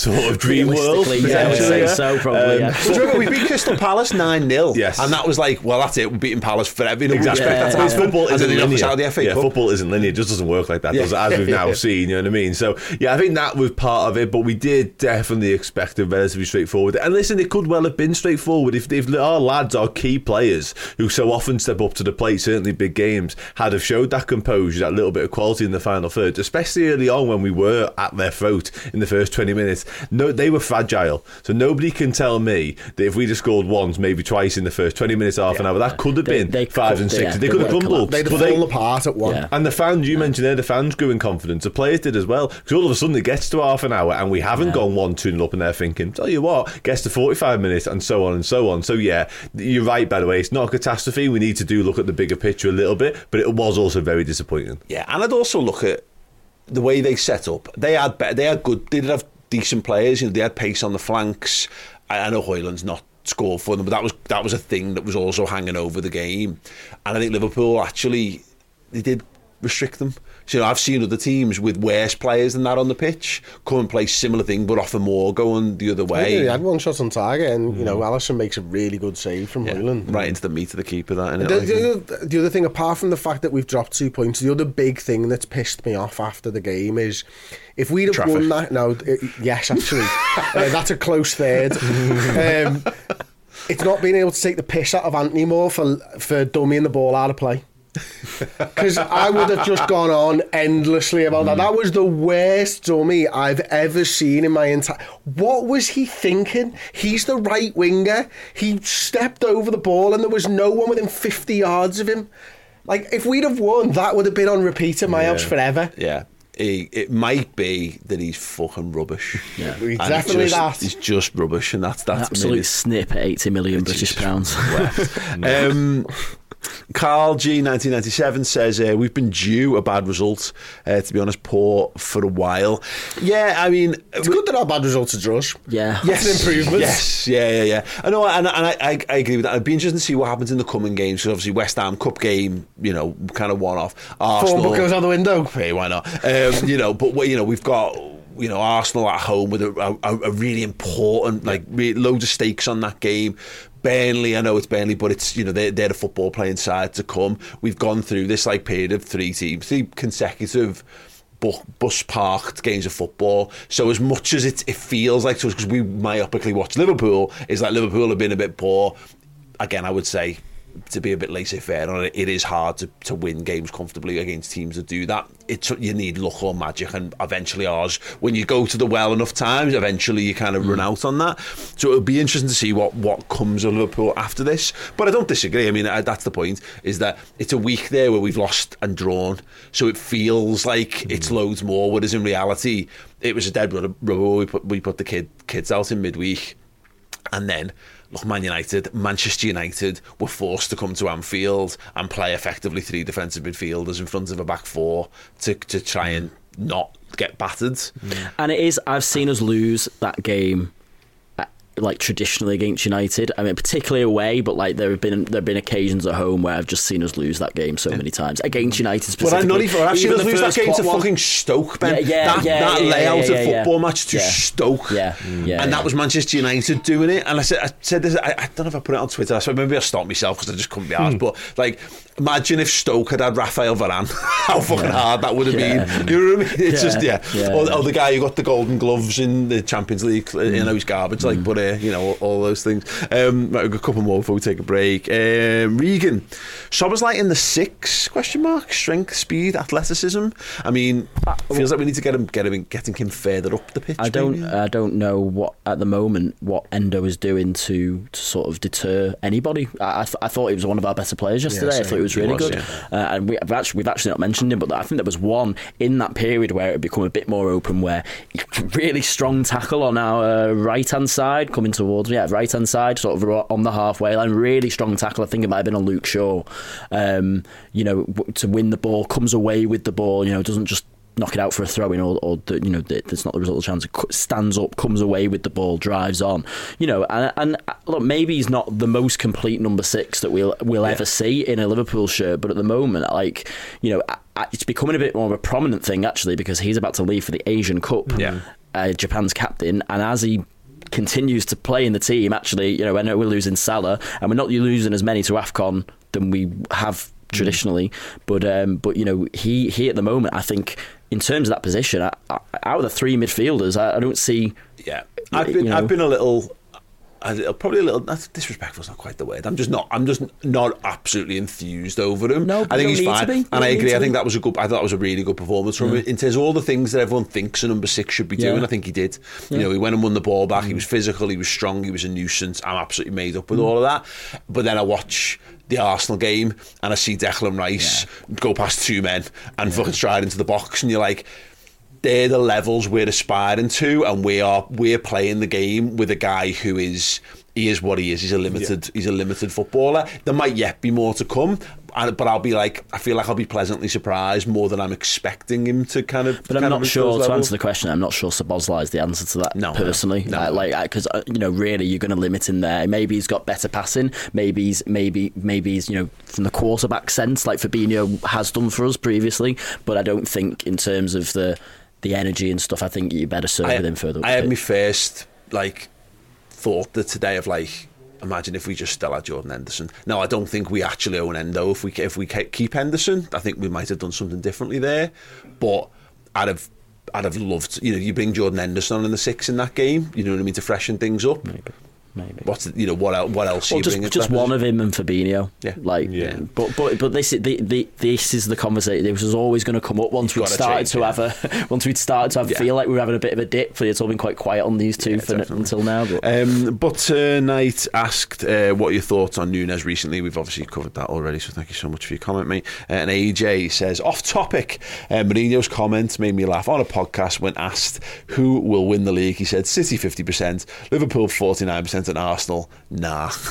sort of dream world. Realistically, yeah, I would potentially, say so, probably. Um, yeah. Well, remember we beat Crystal Palace 9 0? Yes. And that was like, well, that's it. We're beating Palace forever. You know, Exactly. We expect that to football and isn't then they knock us linear. out of the FA yeah, Cup. football isn't linear. It just doesn't work like that, Yeah. does it? As we've now Yeah. seen, you know what I mean? So, yeah, I think that was part of it, but we did definitely expect it relatively straightforward. And listen, it could well have been straightforward if, if our lads, our key players, who so often step up to the plate, certainly big games, had have showed that composure, that little bit of quality in the final third, especially early on when we were at their throat in the first 20 minutes. No, they were fragile. So nobody can tell me that if we'd have scored once, maybe twice in the first 20 minutes, half an hour, that could have They- been they five could- and six. yeah, they they could have would have crumbled. They'd have But they- fallen apart at one. Yeah. and the fans, you mentioned there, the fans grew in confidence. The players did as well. Because all of a sudden it gets to half an hour and we haven't gone 1 2 nil up and they're thinking, tell you what, gets to 45 minutes and so on and so on. So, yeah, you're right, by the way. It's not a catastrophe. We need to do look at the bigger picture a little bit, but it was also very disappointing. Yeah, and I'd also look at the way they set up. They had better, they had good. They did have decent players. You know, they had pace on the flanks. I, I know Højlund's not scored for them, but that was that was a thing that was also hanging over the game. And I think Liverpool actually they did restrict them. So, you know, I've seen other teams with worse players than that on the pitch come and play similar thing, but offer more going the other way. he had one shot on target, and you know, Alisson makes a really good save from Yeah, Højlund. right into the meat of the keeper. That? The, the, other, the other thing, apart from the fact that we've dropped two points, the other big thing that's pissed me off after the game is if we'd have Traffic. won that. No, it, yes, actually, uh, that's a close third. um, it's not being able to take the piss out of Antony Moore for for dummying the ball out of play. Because I would have just gone on endlessly about that. That was the worst dummy I've ever seen in my entire. What was he thinking? He's the right winger. He stepped over the ball and there was no one within 50 yards of him. Like, if we'd have won, that would have been on repeat in my house forever. yeah. He, it might be that he's fucking rubbish. Yeah. He's And definitely just, that. He's just rubbish, and that's that's Absolute snip at 80 million British pounds. um, Carl G, 1997 says uh, we've been due a bad result. Uh, to be honest, poor for a while. Yeah, I mean, It's good that our bad results are drush. Yeah. That's an improvement. Yes, yeah, yeah, yeah. I know, and, and I, I, I agree with that. I'd be interested to see what happens in the coming games. Because obviously, West Ham Cup game, you know, kind of one off. Form Arsenal book goes out the window. Hey, why not? Um, you know, but we- you know, we've got you know Arsenal at home with a, a, a really important, like, re- loads of stakes on that game. Burnley, I know it's Burnley, but it's you know they're, they're the football playing side to come. We've gone through this like period of three teams, three consecutive bus parked games of football. So as much as it, it feels like us, because we myopically watch Liverpool, is like Liverpool have been a bit poor. Again, I would say to be a bit laissez-faire on it, it is hard to, to win games comfortably against teams that do that. It's you need luck or magic, and eventually ours. When you go to the well enough times, eventually you kind of run hmm. out on that. So it'll be interesting to see what what comes of Liverpool after this. But I don't disagree. I mean, I, that's the point. Is that it's a week there where we've lost and drawn, so it feels like it's hmm. loads more. Whereas in reality, it was a dead rubber. We put we put the kid kids out in midweek. And then, look, Man United, Manchester United were forced to come to Anfield and play effectively three defensive midfielders in front of a back four to, to try and not get battered. And it is, I've seen us lose that game. Like traditionally against United, I mean particularly away, but like there have been there have been occasions at home where I've just seen us lose that game so many times against United But specifically. I'm not even. I've seen us lose that game to one- fucking Stoke, Ben. Yeah, yeah, that yeah, that yeah, yeah, layout yeah, of yeah. football match to Yeah. Stoke. Yeah, yeah, and that was Manchester United doing it. And I said, I said this. I, I don't know if I put it on Twitter. So maybe I stopped myself because I just couldn't be asked. Hmm. But like, imagine if Stoke had had Raphael Varane. How fucking hard that would have Yeah. been. You know what I mean? It's Yeah, just yeah. yeah. Or, or the guy who got the golden gloves in the Champions League. You know, he's garbage. Like, but uh, you know, all, all those things. Um, right, we've got a couple more before we take a break. Um, Regan, Szoboszlai in the six question mark strength, speed, athleticism. I mean, feels like we need to get him, get him, getting him further up the pitch. I don't. maybe. I don't know what at the moment what Endo is doing to, to sort of deter anybody. I, I, th- I thought he was one of our better players yesterday. I thought he was He really was, good, yeah. uh, and we, have actually we've actually not mentioned him, but I think there was one in that period where it had become a bit more open, where really strong tackle on our right hand side coming towards me, yeah, right hand side, sort of on the halfway line. Really strong tackle. I think it might have been on Luke Shaw. Um, you know, to win the ball, comes away with the ball. You know, doesn't just knock it out for a throw in or, or the, you know that's not the result of the chance stands up comes away with the ball drives on. You know and, and uh, look maybe he's not the most complete number six that we'll we'll ever see in a Liverpool shirt but at the moment like you know it's becoming a bit more of a prominent thing actually because he's about to leave for the Asian Cup Yeah. uh, Japan's captain and as he continues to play in the team actually you know I know we're losing Salah and we're not losing as many to AFCON than we have traditionally but um, but you know he he at the moment I think in terms of that position I, I, out of the three midfielders I, I don't see Yeah, I've been, you know. I've been a little, little- probably a little. That's disrespectful. Is not quite the word. I'm just not. I'm just not absolutely enthused over him. No, I think he's fine. And I agree. I think that was a good. I thought that was a really good performance from him. In terms of all the things that everyone thinks a number six should be doing, Yeah. I think he did. You know, he went and won the ball back. He was physical. He was strong. He was a nuisance. I'm absolutely made up with Mm. all of that. But then I watch. The Arsenal game, and I see Declan Rice go past two men and fucking stride into the box, and you're like, they're the levels we're aspiring to, and we are we're playing the game with a guy who is he is what he is. He's a limited he's a limited footballer. There might yet be more to come. But I'll be like, I feel like I'll be pleasantly surprised more than I'm expecting him to kind of. But I'm not sure to answer the question. I'm not sure Szoboszlai is the answer to that. No, personally, no. Uh, like because uh, you know, really, you're going to limit him there. Maybe he's got better passing. Maybe he's maybe maybe he's you know from the quarterback sense, like Fabinho has done for us previously. But I don't think in terms of the the energy and stuff. I think you better serve with him further. I had my first like thought that today of like imagine if we just still had Jordan Henderson. No, I don't think we actually own Endo. If we if we keep Henderson, I think we might have done something differently there. But I'd have I'd have loved you know you bring Jordan Henderson on in the six in that game. You know what I mean to freshen things up. maybe. Maybe. What's you know what else? What else? you just just one of him and Fabinho. Yeah. Like, Yeah. but but but this is the, the this is the conversation. This was always going to come up once You've we'd started change, to yeah. have a once we'd started to have Yeah. feel like we were having a bit of a dip. It's all been quite quiet on these two for, until now. But Um, but uh, Knight asked uh, what your thoughts on Nunez recently. We've obviously covered that already, so thank you so much for your comment, mate. Uh, and AJ says, off topic, uh, Mourinho's comment made me laugh on a podcast when asked who will win the league. He said City 50%, Liverpool 49%, and Arsenal, nah.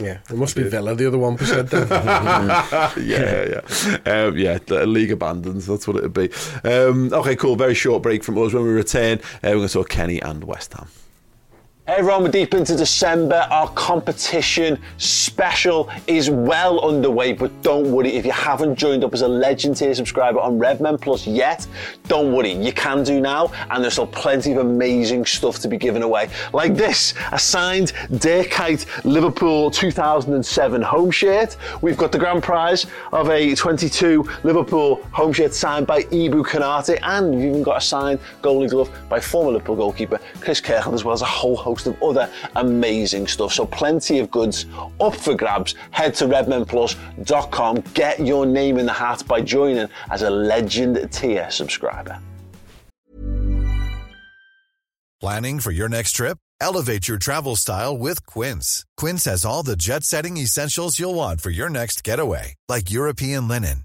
Yeah, it must be Villa, the other 1% then. yeah, yeah. Um, yeah, the league abandons, that's what it would be. Um, okay, cool. Very short break from us. When we return, uh, we're going to talk Kenny and West Ham. Hey everyone, we're deep into December. Our competition special is well underway, but don't worry if you haven't joined up as a Legend tier subscriber on Redmen Plus yet. Don't worry, you can do now, and there's still plenty of amazing stuff to be given away, like this: a signed Dirk Kuyt Liverpool 2007 home shirt. We've got the grand prize of a 22 Liverpool home shirt signed by Ibou Konaté, and we've even got a signed goalie glove by former Liverpool goalkeeper Chris Kirkland, as well as a whole host of other amazing stuff. So plenty of goods up for grabs. Head to redmenplus.com. Get your name in the hat by joining as a Legend tier subscriber. Planning for your next trip? Elevate your travel style with Quince. Quince has all the jet setting essentials you'll want for your next getaway, like European linen,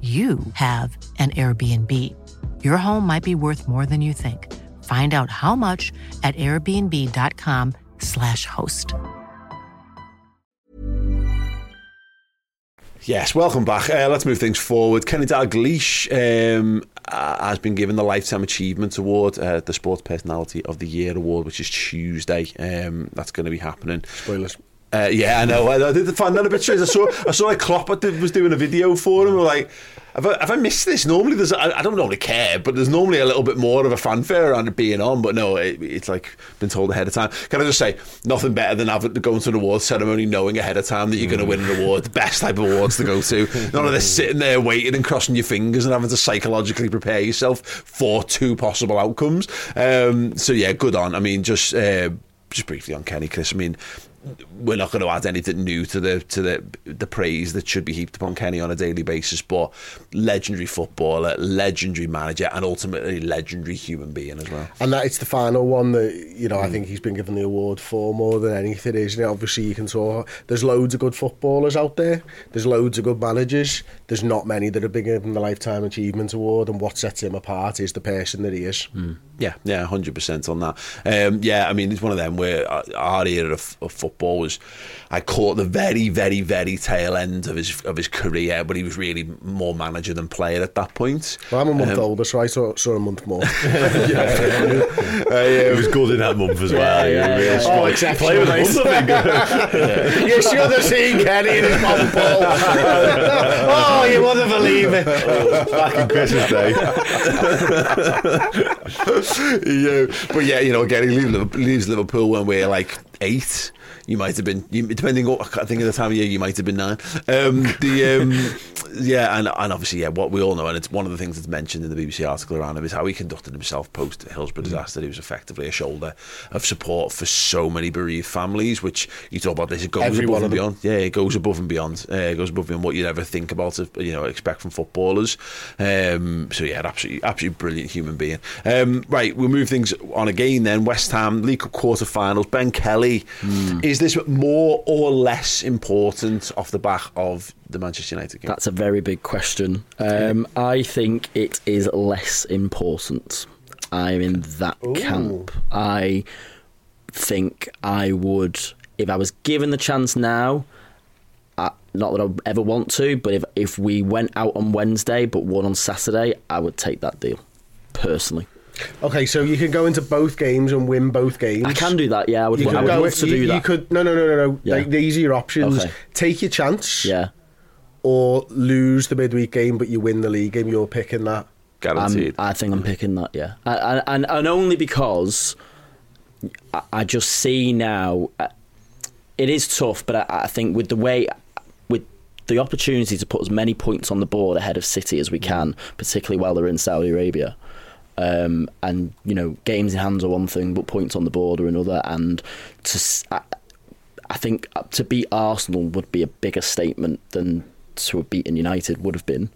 you have an Airbnb. Your home might be worth more than you think. Find out how much at airbnb.com/slash host. Yes, welcome back. Uh, let's move things forward. Kenny Dalglish um, uh, has been given the Lifetime Achievement Award, uh, the Sports Personality of the Year Award, which is Tuesday. Um, that's going to be happening. Spoilers. Uh, yeah, I know. I, I did find that a bit strange. I saw, I saw like Klopp did, was doing a video for him. Like, have I, have I missed this? Normally, there's I, I don't normally care, but there's normally a little bit more of a fanfare around it being on. But no, it, it's like been told ahead of time. Can I just say, nothing better than having to go into an awards ceremony knowing ahead of time that you're going to win an award. The best type of awards to go to. None of this sitting there waiting and crossing your fingers and having to psychologically prepare yourself for two possible outcomes. Um, so yeah, good on. I mean, just. Uh, just briefly on Kenny, Chris. I mean, we're not going to add anything new to the to the the praise that should be heaped upon Kenny on a daily basis. But legendary footballer, legendary manager, and ultimately legendary human being as well. And that it's the final one that you know I hmm. think he's been given the award for more than anything, isn't it? Obviously, you can talk. There's loads of good footballers out there. There's loads of good managers. There's not many that have been given the lifetime achievement award. And what sets him apart is the person that he is. Hmm. Yeah, yeah, hundred percent on that. Um, yeah, I mean, it's one of them where our- our era of, of football was. I caught the very, very, very tail end of his of his career, but he was really more manager than player at that point. Well, I'm a month Um, older, so I saw, saw a month more. Yeah, it was good in that month as well. Yeah, yeah, yeah. Oh, Like, exceptional, play with mate. us, I think. you should have seen Kenny in his mum ball. oh, you wouldn't believe it. Back in Christmas Day. yeah, but yeah, you know, again, he leaves Liverpool, leaves Liverpool when we're like eight. You might have been, you, depending on, I think at the time of year, you might have been nine. Um, the um, yeah, and and obviously, yeah, what we all know, and it's one of the things that's mentioned in the BBC article around him is how he conducted himself post Hillsborough disaster. He was effectively a shoulder of support for so many bereaved families, which you talk about this, it goes Every above and beyond. Yeah, it goes above and beyond. Uh, it goes above and beyond what you'd ever think about, you know, expect from footballers. Um, so yeah, absolutely, absolutely brilliant human being. Um, right, we'll move things on again then. West Ham League Cup quarter-finals. Ben Kelly, is this more or less important off the back of the Manchester United game? That's a very big question. Um, I think it is less important. I'm in that camp. I think I would, if I was given the chance now, uh, not that I ever want to, but if if we went out on Wednesday but won on Saturday, I would take that deal personally. Okay, so you can go into both games and win both games. I can do that. Yeah, I would. You I could would go. love to you, do that. you could. No, no, no, no, no. Yeah. Like, these are your options. Okay. Take your chance. yeah. Or lose the midweek game, but you win the league game. You're picking that. Guaranteed. I'm, I think I'm picking that, yeah, and and, and only because I, I just see now uh, it is tough, but I, I think with the way with the opportunity to put as many points on the board ahead of City as we can, particularly while they're in Saudi Arabia. Um, and you know, games in hands are one thing, but points on the board are another. And to, I, I think to beat Arsenal would be a bigger statement than to have beaten United would have been.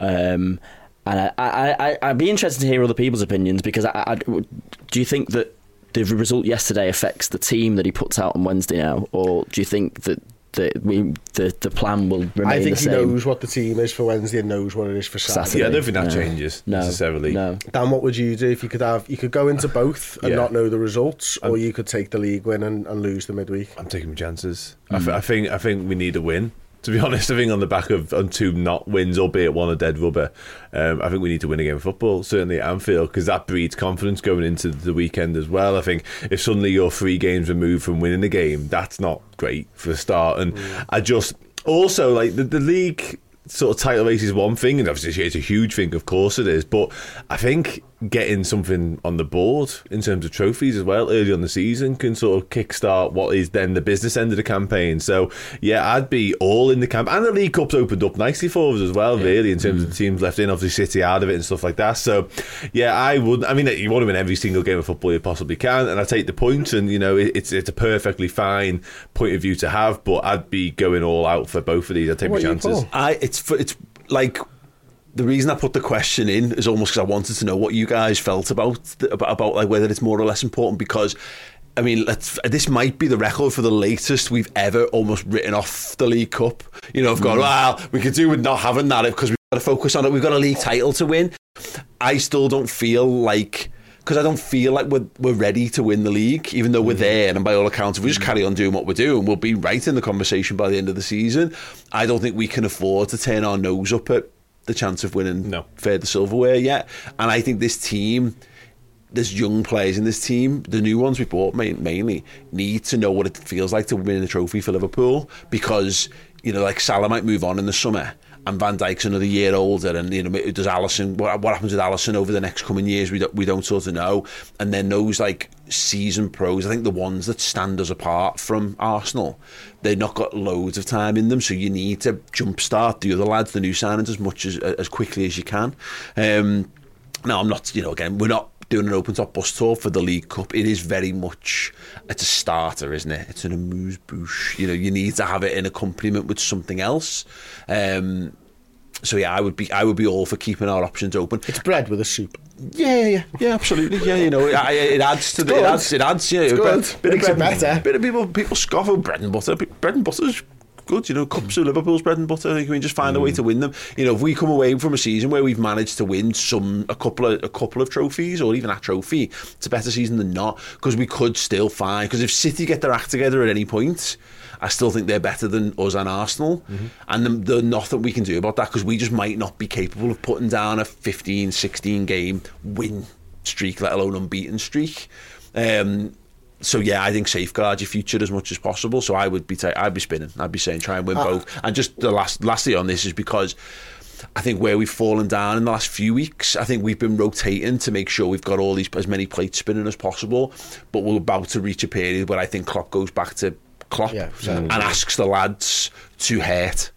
Um, and I, I, I, I'd be interested to hear other people's opinions because I, I, do you think that the result yesterday affects the team that he puts out on Wednesday now, or do you think that the we the, the plan will remain I think the he same? knows what the team is for Wednesday and knows what it is for Saturday. Saturday. Yeah, I don't think that No. changes no, necessarily. No, Dan, what would you do if you could have? You could go into both and Yeah. not know the results, or you could take the league win and, and lose the midweek. I'm taking my chances. I, mm. th- I think I think we need a win. To be honest, I think on the back of on two not wins, albeit one a dead rubber, um, I think we need to win a game of football. Certainly at Anfield, because that breeds confidence going into the weekend as well. I think if suddenly you're three games removed from winning a game, that's not great for a start. And I just also like the, the league sort of title race is one thing, and obviously it's a huge thing, of course it is. But I think getting something on the board in terms of trophies as well early on the season can sort of kickstart what is then the business end of the campaign. So yeah, I'd be all in the camp, and the League Cup's opened up nicely for us as well, really, in terms of the teams left in, obviously City out of it and stuff like that. So yeah, I would. I mean, you want to win every single game of football you possibly can, and I take the points, and you know it, it's it's a perfectly fine point of view to have, but I'd be going all out for both of these. I'd take What my chances. I it's for, it's like the reason I put the question in is almost because I wanted to know what you guys felt about about, about like whether it's more or less important because. I mean, let's, this might be the record for the latest we've ever almost written off the League Cup. You know, I've gone, mm. well, we could do with not having that because we've got to focus on it. We've got a league title to win. I still don't feel like because I don't feel like we're, we're ready to win the league, even though we're mm. there. And by all accounts, if we just mm. carry on doing what we're doing, we'll be right in the conversation by the end of the season. I don't think we can afford to turn our nose up at the chance of winning No. further silverware yet. And I think this team, there's young players in this team, the new ones we bought mainly, need to know what it feels like to win a trophy for Liverpool because, you know, like Salah might move on in the summer and Van Dijk's another year older and, you know, does Alisson, what, what happens with Alisson over the next coming years, we don't, we don't sort of know. And then those, like, seasoned pros, I think the ones that stand us apart from Arsenal, they've not got loads of time in them, so you need to jumpstart the other lads, the new signings, as much as as quickly as you can. Um, no, I'm not. You know, again, we're not doing an open top bus tour for the League Cup, it is very much it's a starter, isn't it? It's an amuse bouche. You know, you need to have it in accompaniment with something else. Um, so yeah, I would be I would be all for keeping our options open. It's bread with a soup. Yeah, yeah, yeah, yeah, absolutely. Yeah, you know, it, it adds to the, it good. adds, it adds, yeah, It's bit- good. Bit, Makes of it bread, better. Bit of people, people scoff at bread and butter. Bread and butter's good, you know. Cups of Liverpool's bread and butter. You can just find a way to win them. You know, if we come away from a season where we've managed to win some, a couple of, a couple of trophies, or even a trophy, it's a better season than not because we could still find. Because if City get their act together at any point. I still think they're better than us and Arsenal, and the- there's nothing we can do about that because we just might not be capable of putting down a 15, 16 game win streak, let alone unbeaten streak. Um, so yeah, I think safeguard your future as much as possible. So I would be, ta- I'd be spinning. I'd be saying try and win uh, both. And just the last, lastly on this is because. I think where we've fallen down in the last few weeks, I think we've been rotating to make sure we've got all these as many plates spinning as possible. But we're about to reach a period where I think Klopp goes back to Klopp Yeah, and asks the lads to hurt.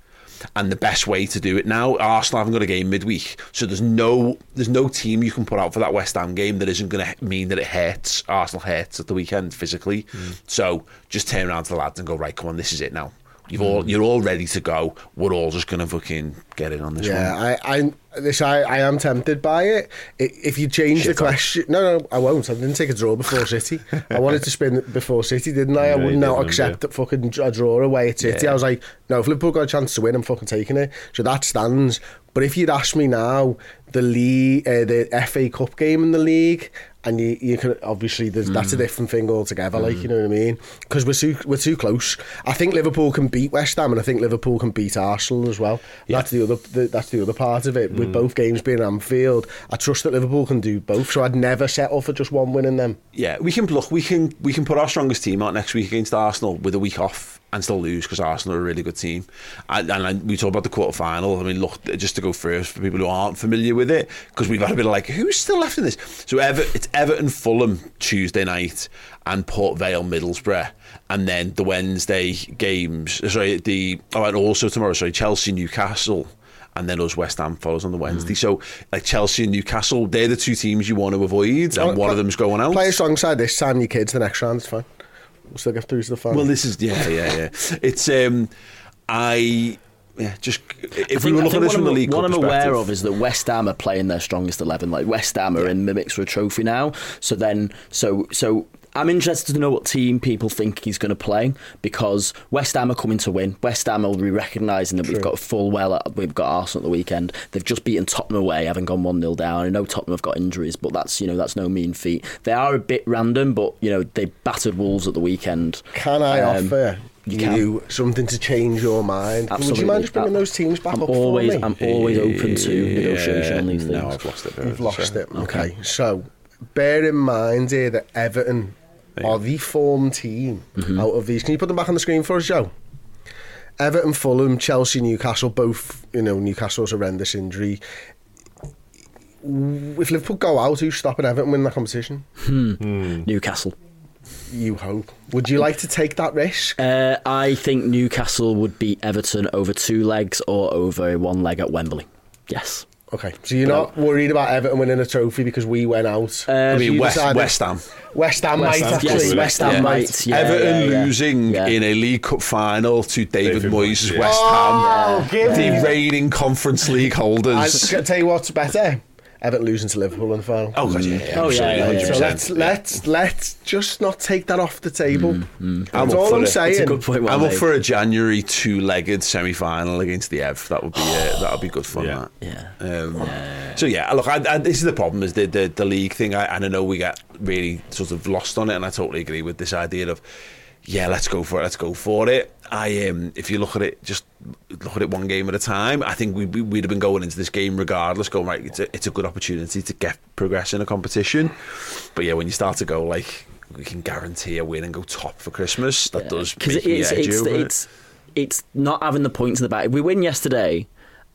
And the best way to do it now, Arsenal haven't got a game midweek, so there's no there's no team you can put out for that West Ham game that isn't going to mean that it hurts Arsenal hurts at the weekend physically. Mm. So just turn around to the lads and go right, come on, this is it now. You've all you're all ready to go. We're all just to fucking get in on this Yeah, one. I, I, this, I, I am tempted by it. I- If you change the Shit question, no, no, I won't. I didn't take a draw before City. I wanted to spin before City, didn't I? I would you not did, accept that fucking a draw away at City. I was like, no, if Liverpool got a chance to win, I'm fucking taking it. So that stands. But if you'd asked me now, the league, uh, the FA Cup game in the league, and you, you can obviously there's, that's a Mm. different thing altogether. Like you know what I mean? Because we're too we're too close. I think Liverpool can beat West Ham, and I think Liverpool can beat Arsenal as well. That's the other the, that's the other part of it. Mm. With both games being Anfield, I trust that Liverpool can do both. So I'd never settle for just one win in them. Yeah, we can look. We can we can put our strongest team out next week against Arsenal with a week off and still lose because Arsenal are a really good team. And, and, we talk about the quarter final. I mean, look, just to go first for people who aren't familiar with it, because we've had a bit of like, who's still left in this? So Ever, it's Everton Fulham Tuesday night and Port Vale Middlesbrough, and then the Wednesday games. Sorry, the oh, and also tomorrow. Sorry, Chelsea Newcastle. And then us West Ham follows on the Wednesday. Mm. So, like Chelsea and Newcastle, they're the two teams you want to avoid, and one of them's going out. Play a strong side this time. Your kids the next round. It's fine. We'll still get through to the final. Well, this is yeah, yeah, yeah. It's um, I yeah, just if we were looking at this from the league what I'm aware of is that West Ham are playing their strongest eleven. Like West Ham are in the mix for a trophy now. So then, so so. I'm interested to know what team people think he's going to play because West Ham are coming to win. West Ham will be recognising that we've got full well. We've got Arsenal at the weekend. They've just beaten Tottenham away, having gone one 0 down. I know Tottenham have got injuries, but that's you know that's no mean feat. They are a bit random, but you know they battered Wolves at the weekend. Can I Um, offer you you, something to change your mind? Would you mind just bringing those teams back I'm up always, for me? I'm always open to negotiation on these No, things. I've lost it. You've lost so- it. Okay. So, bear in mind here that Everton are the form team Mm-hmm. out of these. Can you put them back on the screen for us, Joe? Everton, Fulham, Chelsea, Newcastle, both, you know, Newcastle's horrendous injury. If Liverpool go out, who's stopping Everton win that competition? Newcastle. You hope. Would you like to take that risk? Uh, I think Newcastle would beat Everton over two legs or over one leg at Wembley. Yes. Okay, so you're not worried about Everton winning a trophy because we went out. Uh, I mean, You West, decided- West Ham. West Ham West might Ham, actually. yes, West Ham Yeah. might. Yeah, Everton yeah, yeah. losing Yeah. in a League Cup final to David, David Moyes' Moyes, yeah. West Oh, Ham, give the me- reigning Conference League holders. I holders. tell you what's better: Everton losing to Liverpool in the final. Oh, God, yeah, yeah, Oh, yeah, yeah, yeah. So let's let's let's just not take that off the table. I'm That's all I'm it. saying. It's a good point. Well I'm up for a January two-legged semi-final against the Ev. That would be uh, that would be good fun. Yeah. That. Yeah. Um, So yeah, look, I, I, this is the problem: is the the, the league thing. I, and I know we get really sort of lost on it, and I totally agree with this idea of, yeah, let's go for it, let's go for it. I um, if you look at it, just look at it one game at a time. I think we, we we'd have been going into this game regardless, going right. It's a, it's a good opportunity to get progress in a competition. But yeah, when you start to go like. We can guarantee a win and go top for Christmas. That does because make me it's it. it's it's not having the points in the back. If we win yesterday,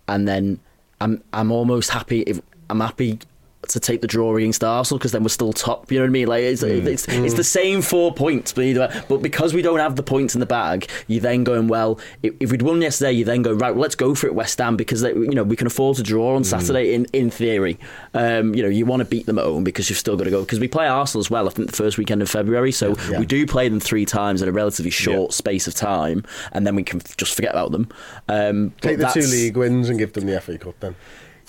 and then I'm I'm almost happy. If I'm happy to take the draw against Arsenal because then we're still top. You know what I mean? Like it's it's, it's the same four points, but either way. but because we don't have the points in the bag, you then going well. If, we'd won yesterday, you then go right. Well, let's go for it, West Ham, because they, you know we can afford to draw on Saturday. In in theory, um, you know you want to beat them at home because you've still got to go because we play Arsenal as well. I think the first weekend of February, so Yeah. we do play them three times in a relatively short space of time, and then we can just forget about them. Um, Take the two league wins and give them the FA Cup then.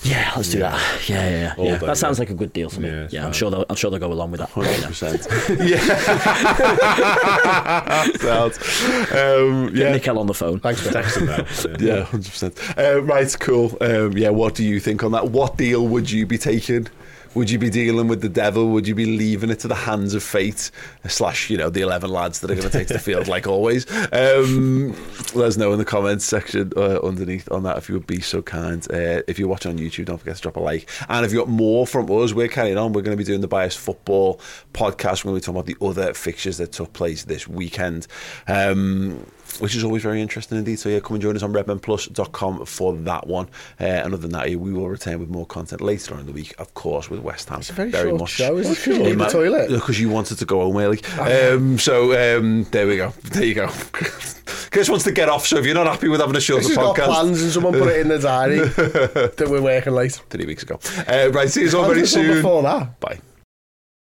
Yeah, let's do that. Yeah, yeah, yeah. Yeah. That sounds like a good deal for me. Yeah, Yeah, I'm sure they'll, I'm sure they'll go along with that. Hundred Yeah. percent. Yeah. Sounds. Um, yeah. Nickel on the phone. Thanks, for Text them now. Yeah, hundred percent. Uh, right, cool. Um, yeah, what do you think on that? What deal would you be taking? Would you be dealing with the devil? Would you be leaving it to the hands of fate, slash, you know, the eleven lads that are going to take to the field like always? Um, let us know in the comments section uh, underneath on that if you would be so kind. Uh, if you're watching on YouTube, don't forget to drop a like. And if you got more from us, we're carrying on. We're going to be doing the Bias Football podcast. We're going to be talking about the other fixtures that took place this weekend. Um, which is always very interesting indeed. So yeah, come and join us on redmenplus.com for that one. Uh, and other than that, we will return with more content later on in the week, of course, with West Ham. It's a very short show, isn't it? 'Cause you need the toilet. Because you wanted to go home early. Um, so um, there we go. There you go. Chris wants to get off, so if you're not happy with having a shorter has got plans and someone put it in the diary that we're working late. three weeks ago. Uh, right, see you all very How's this one soon. Before that. Bye.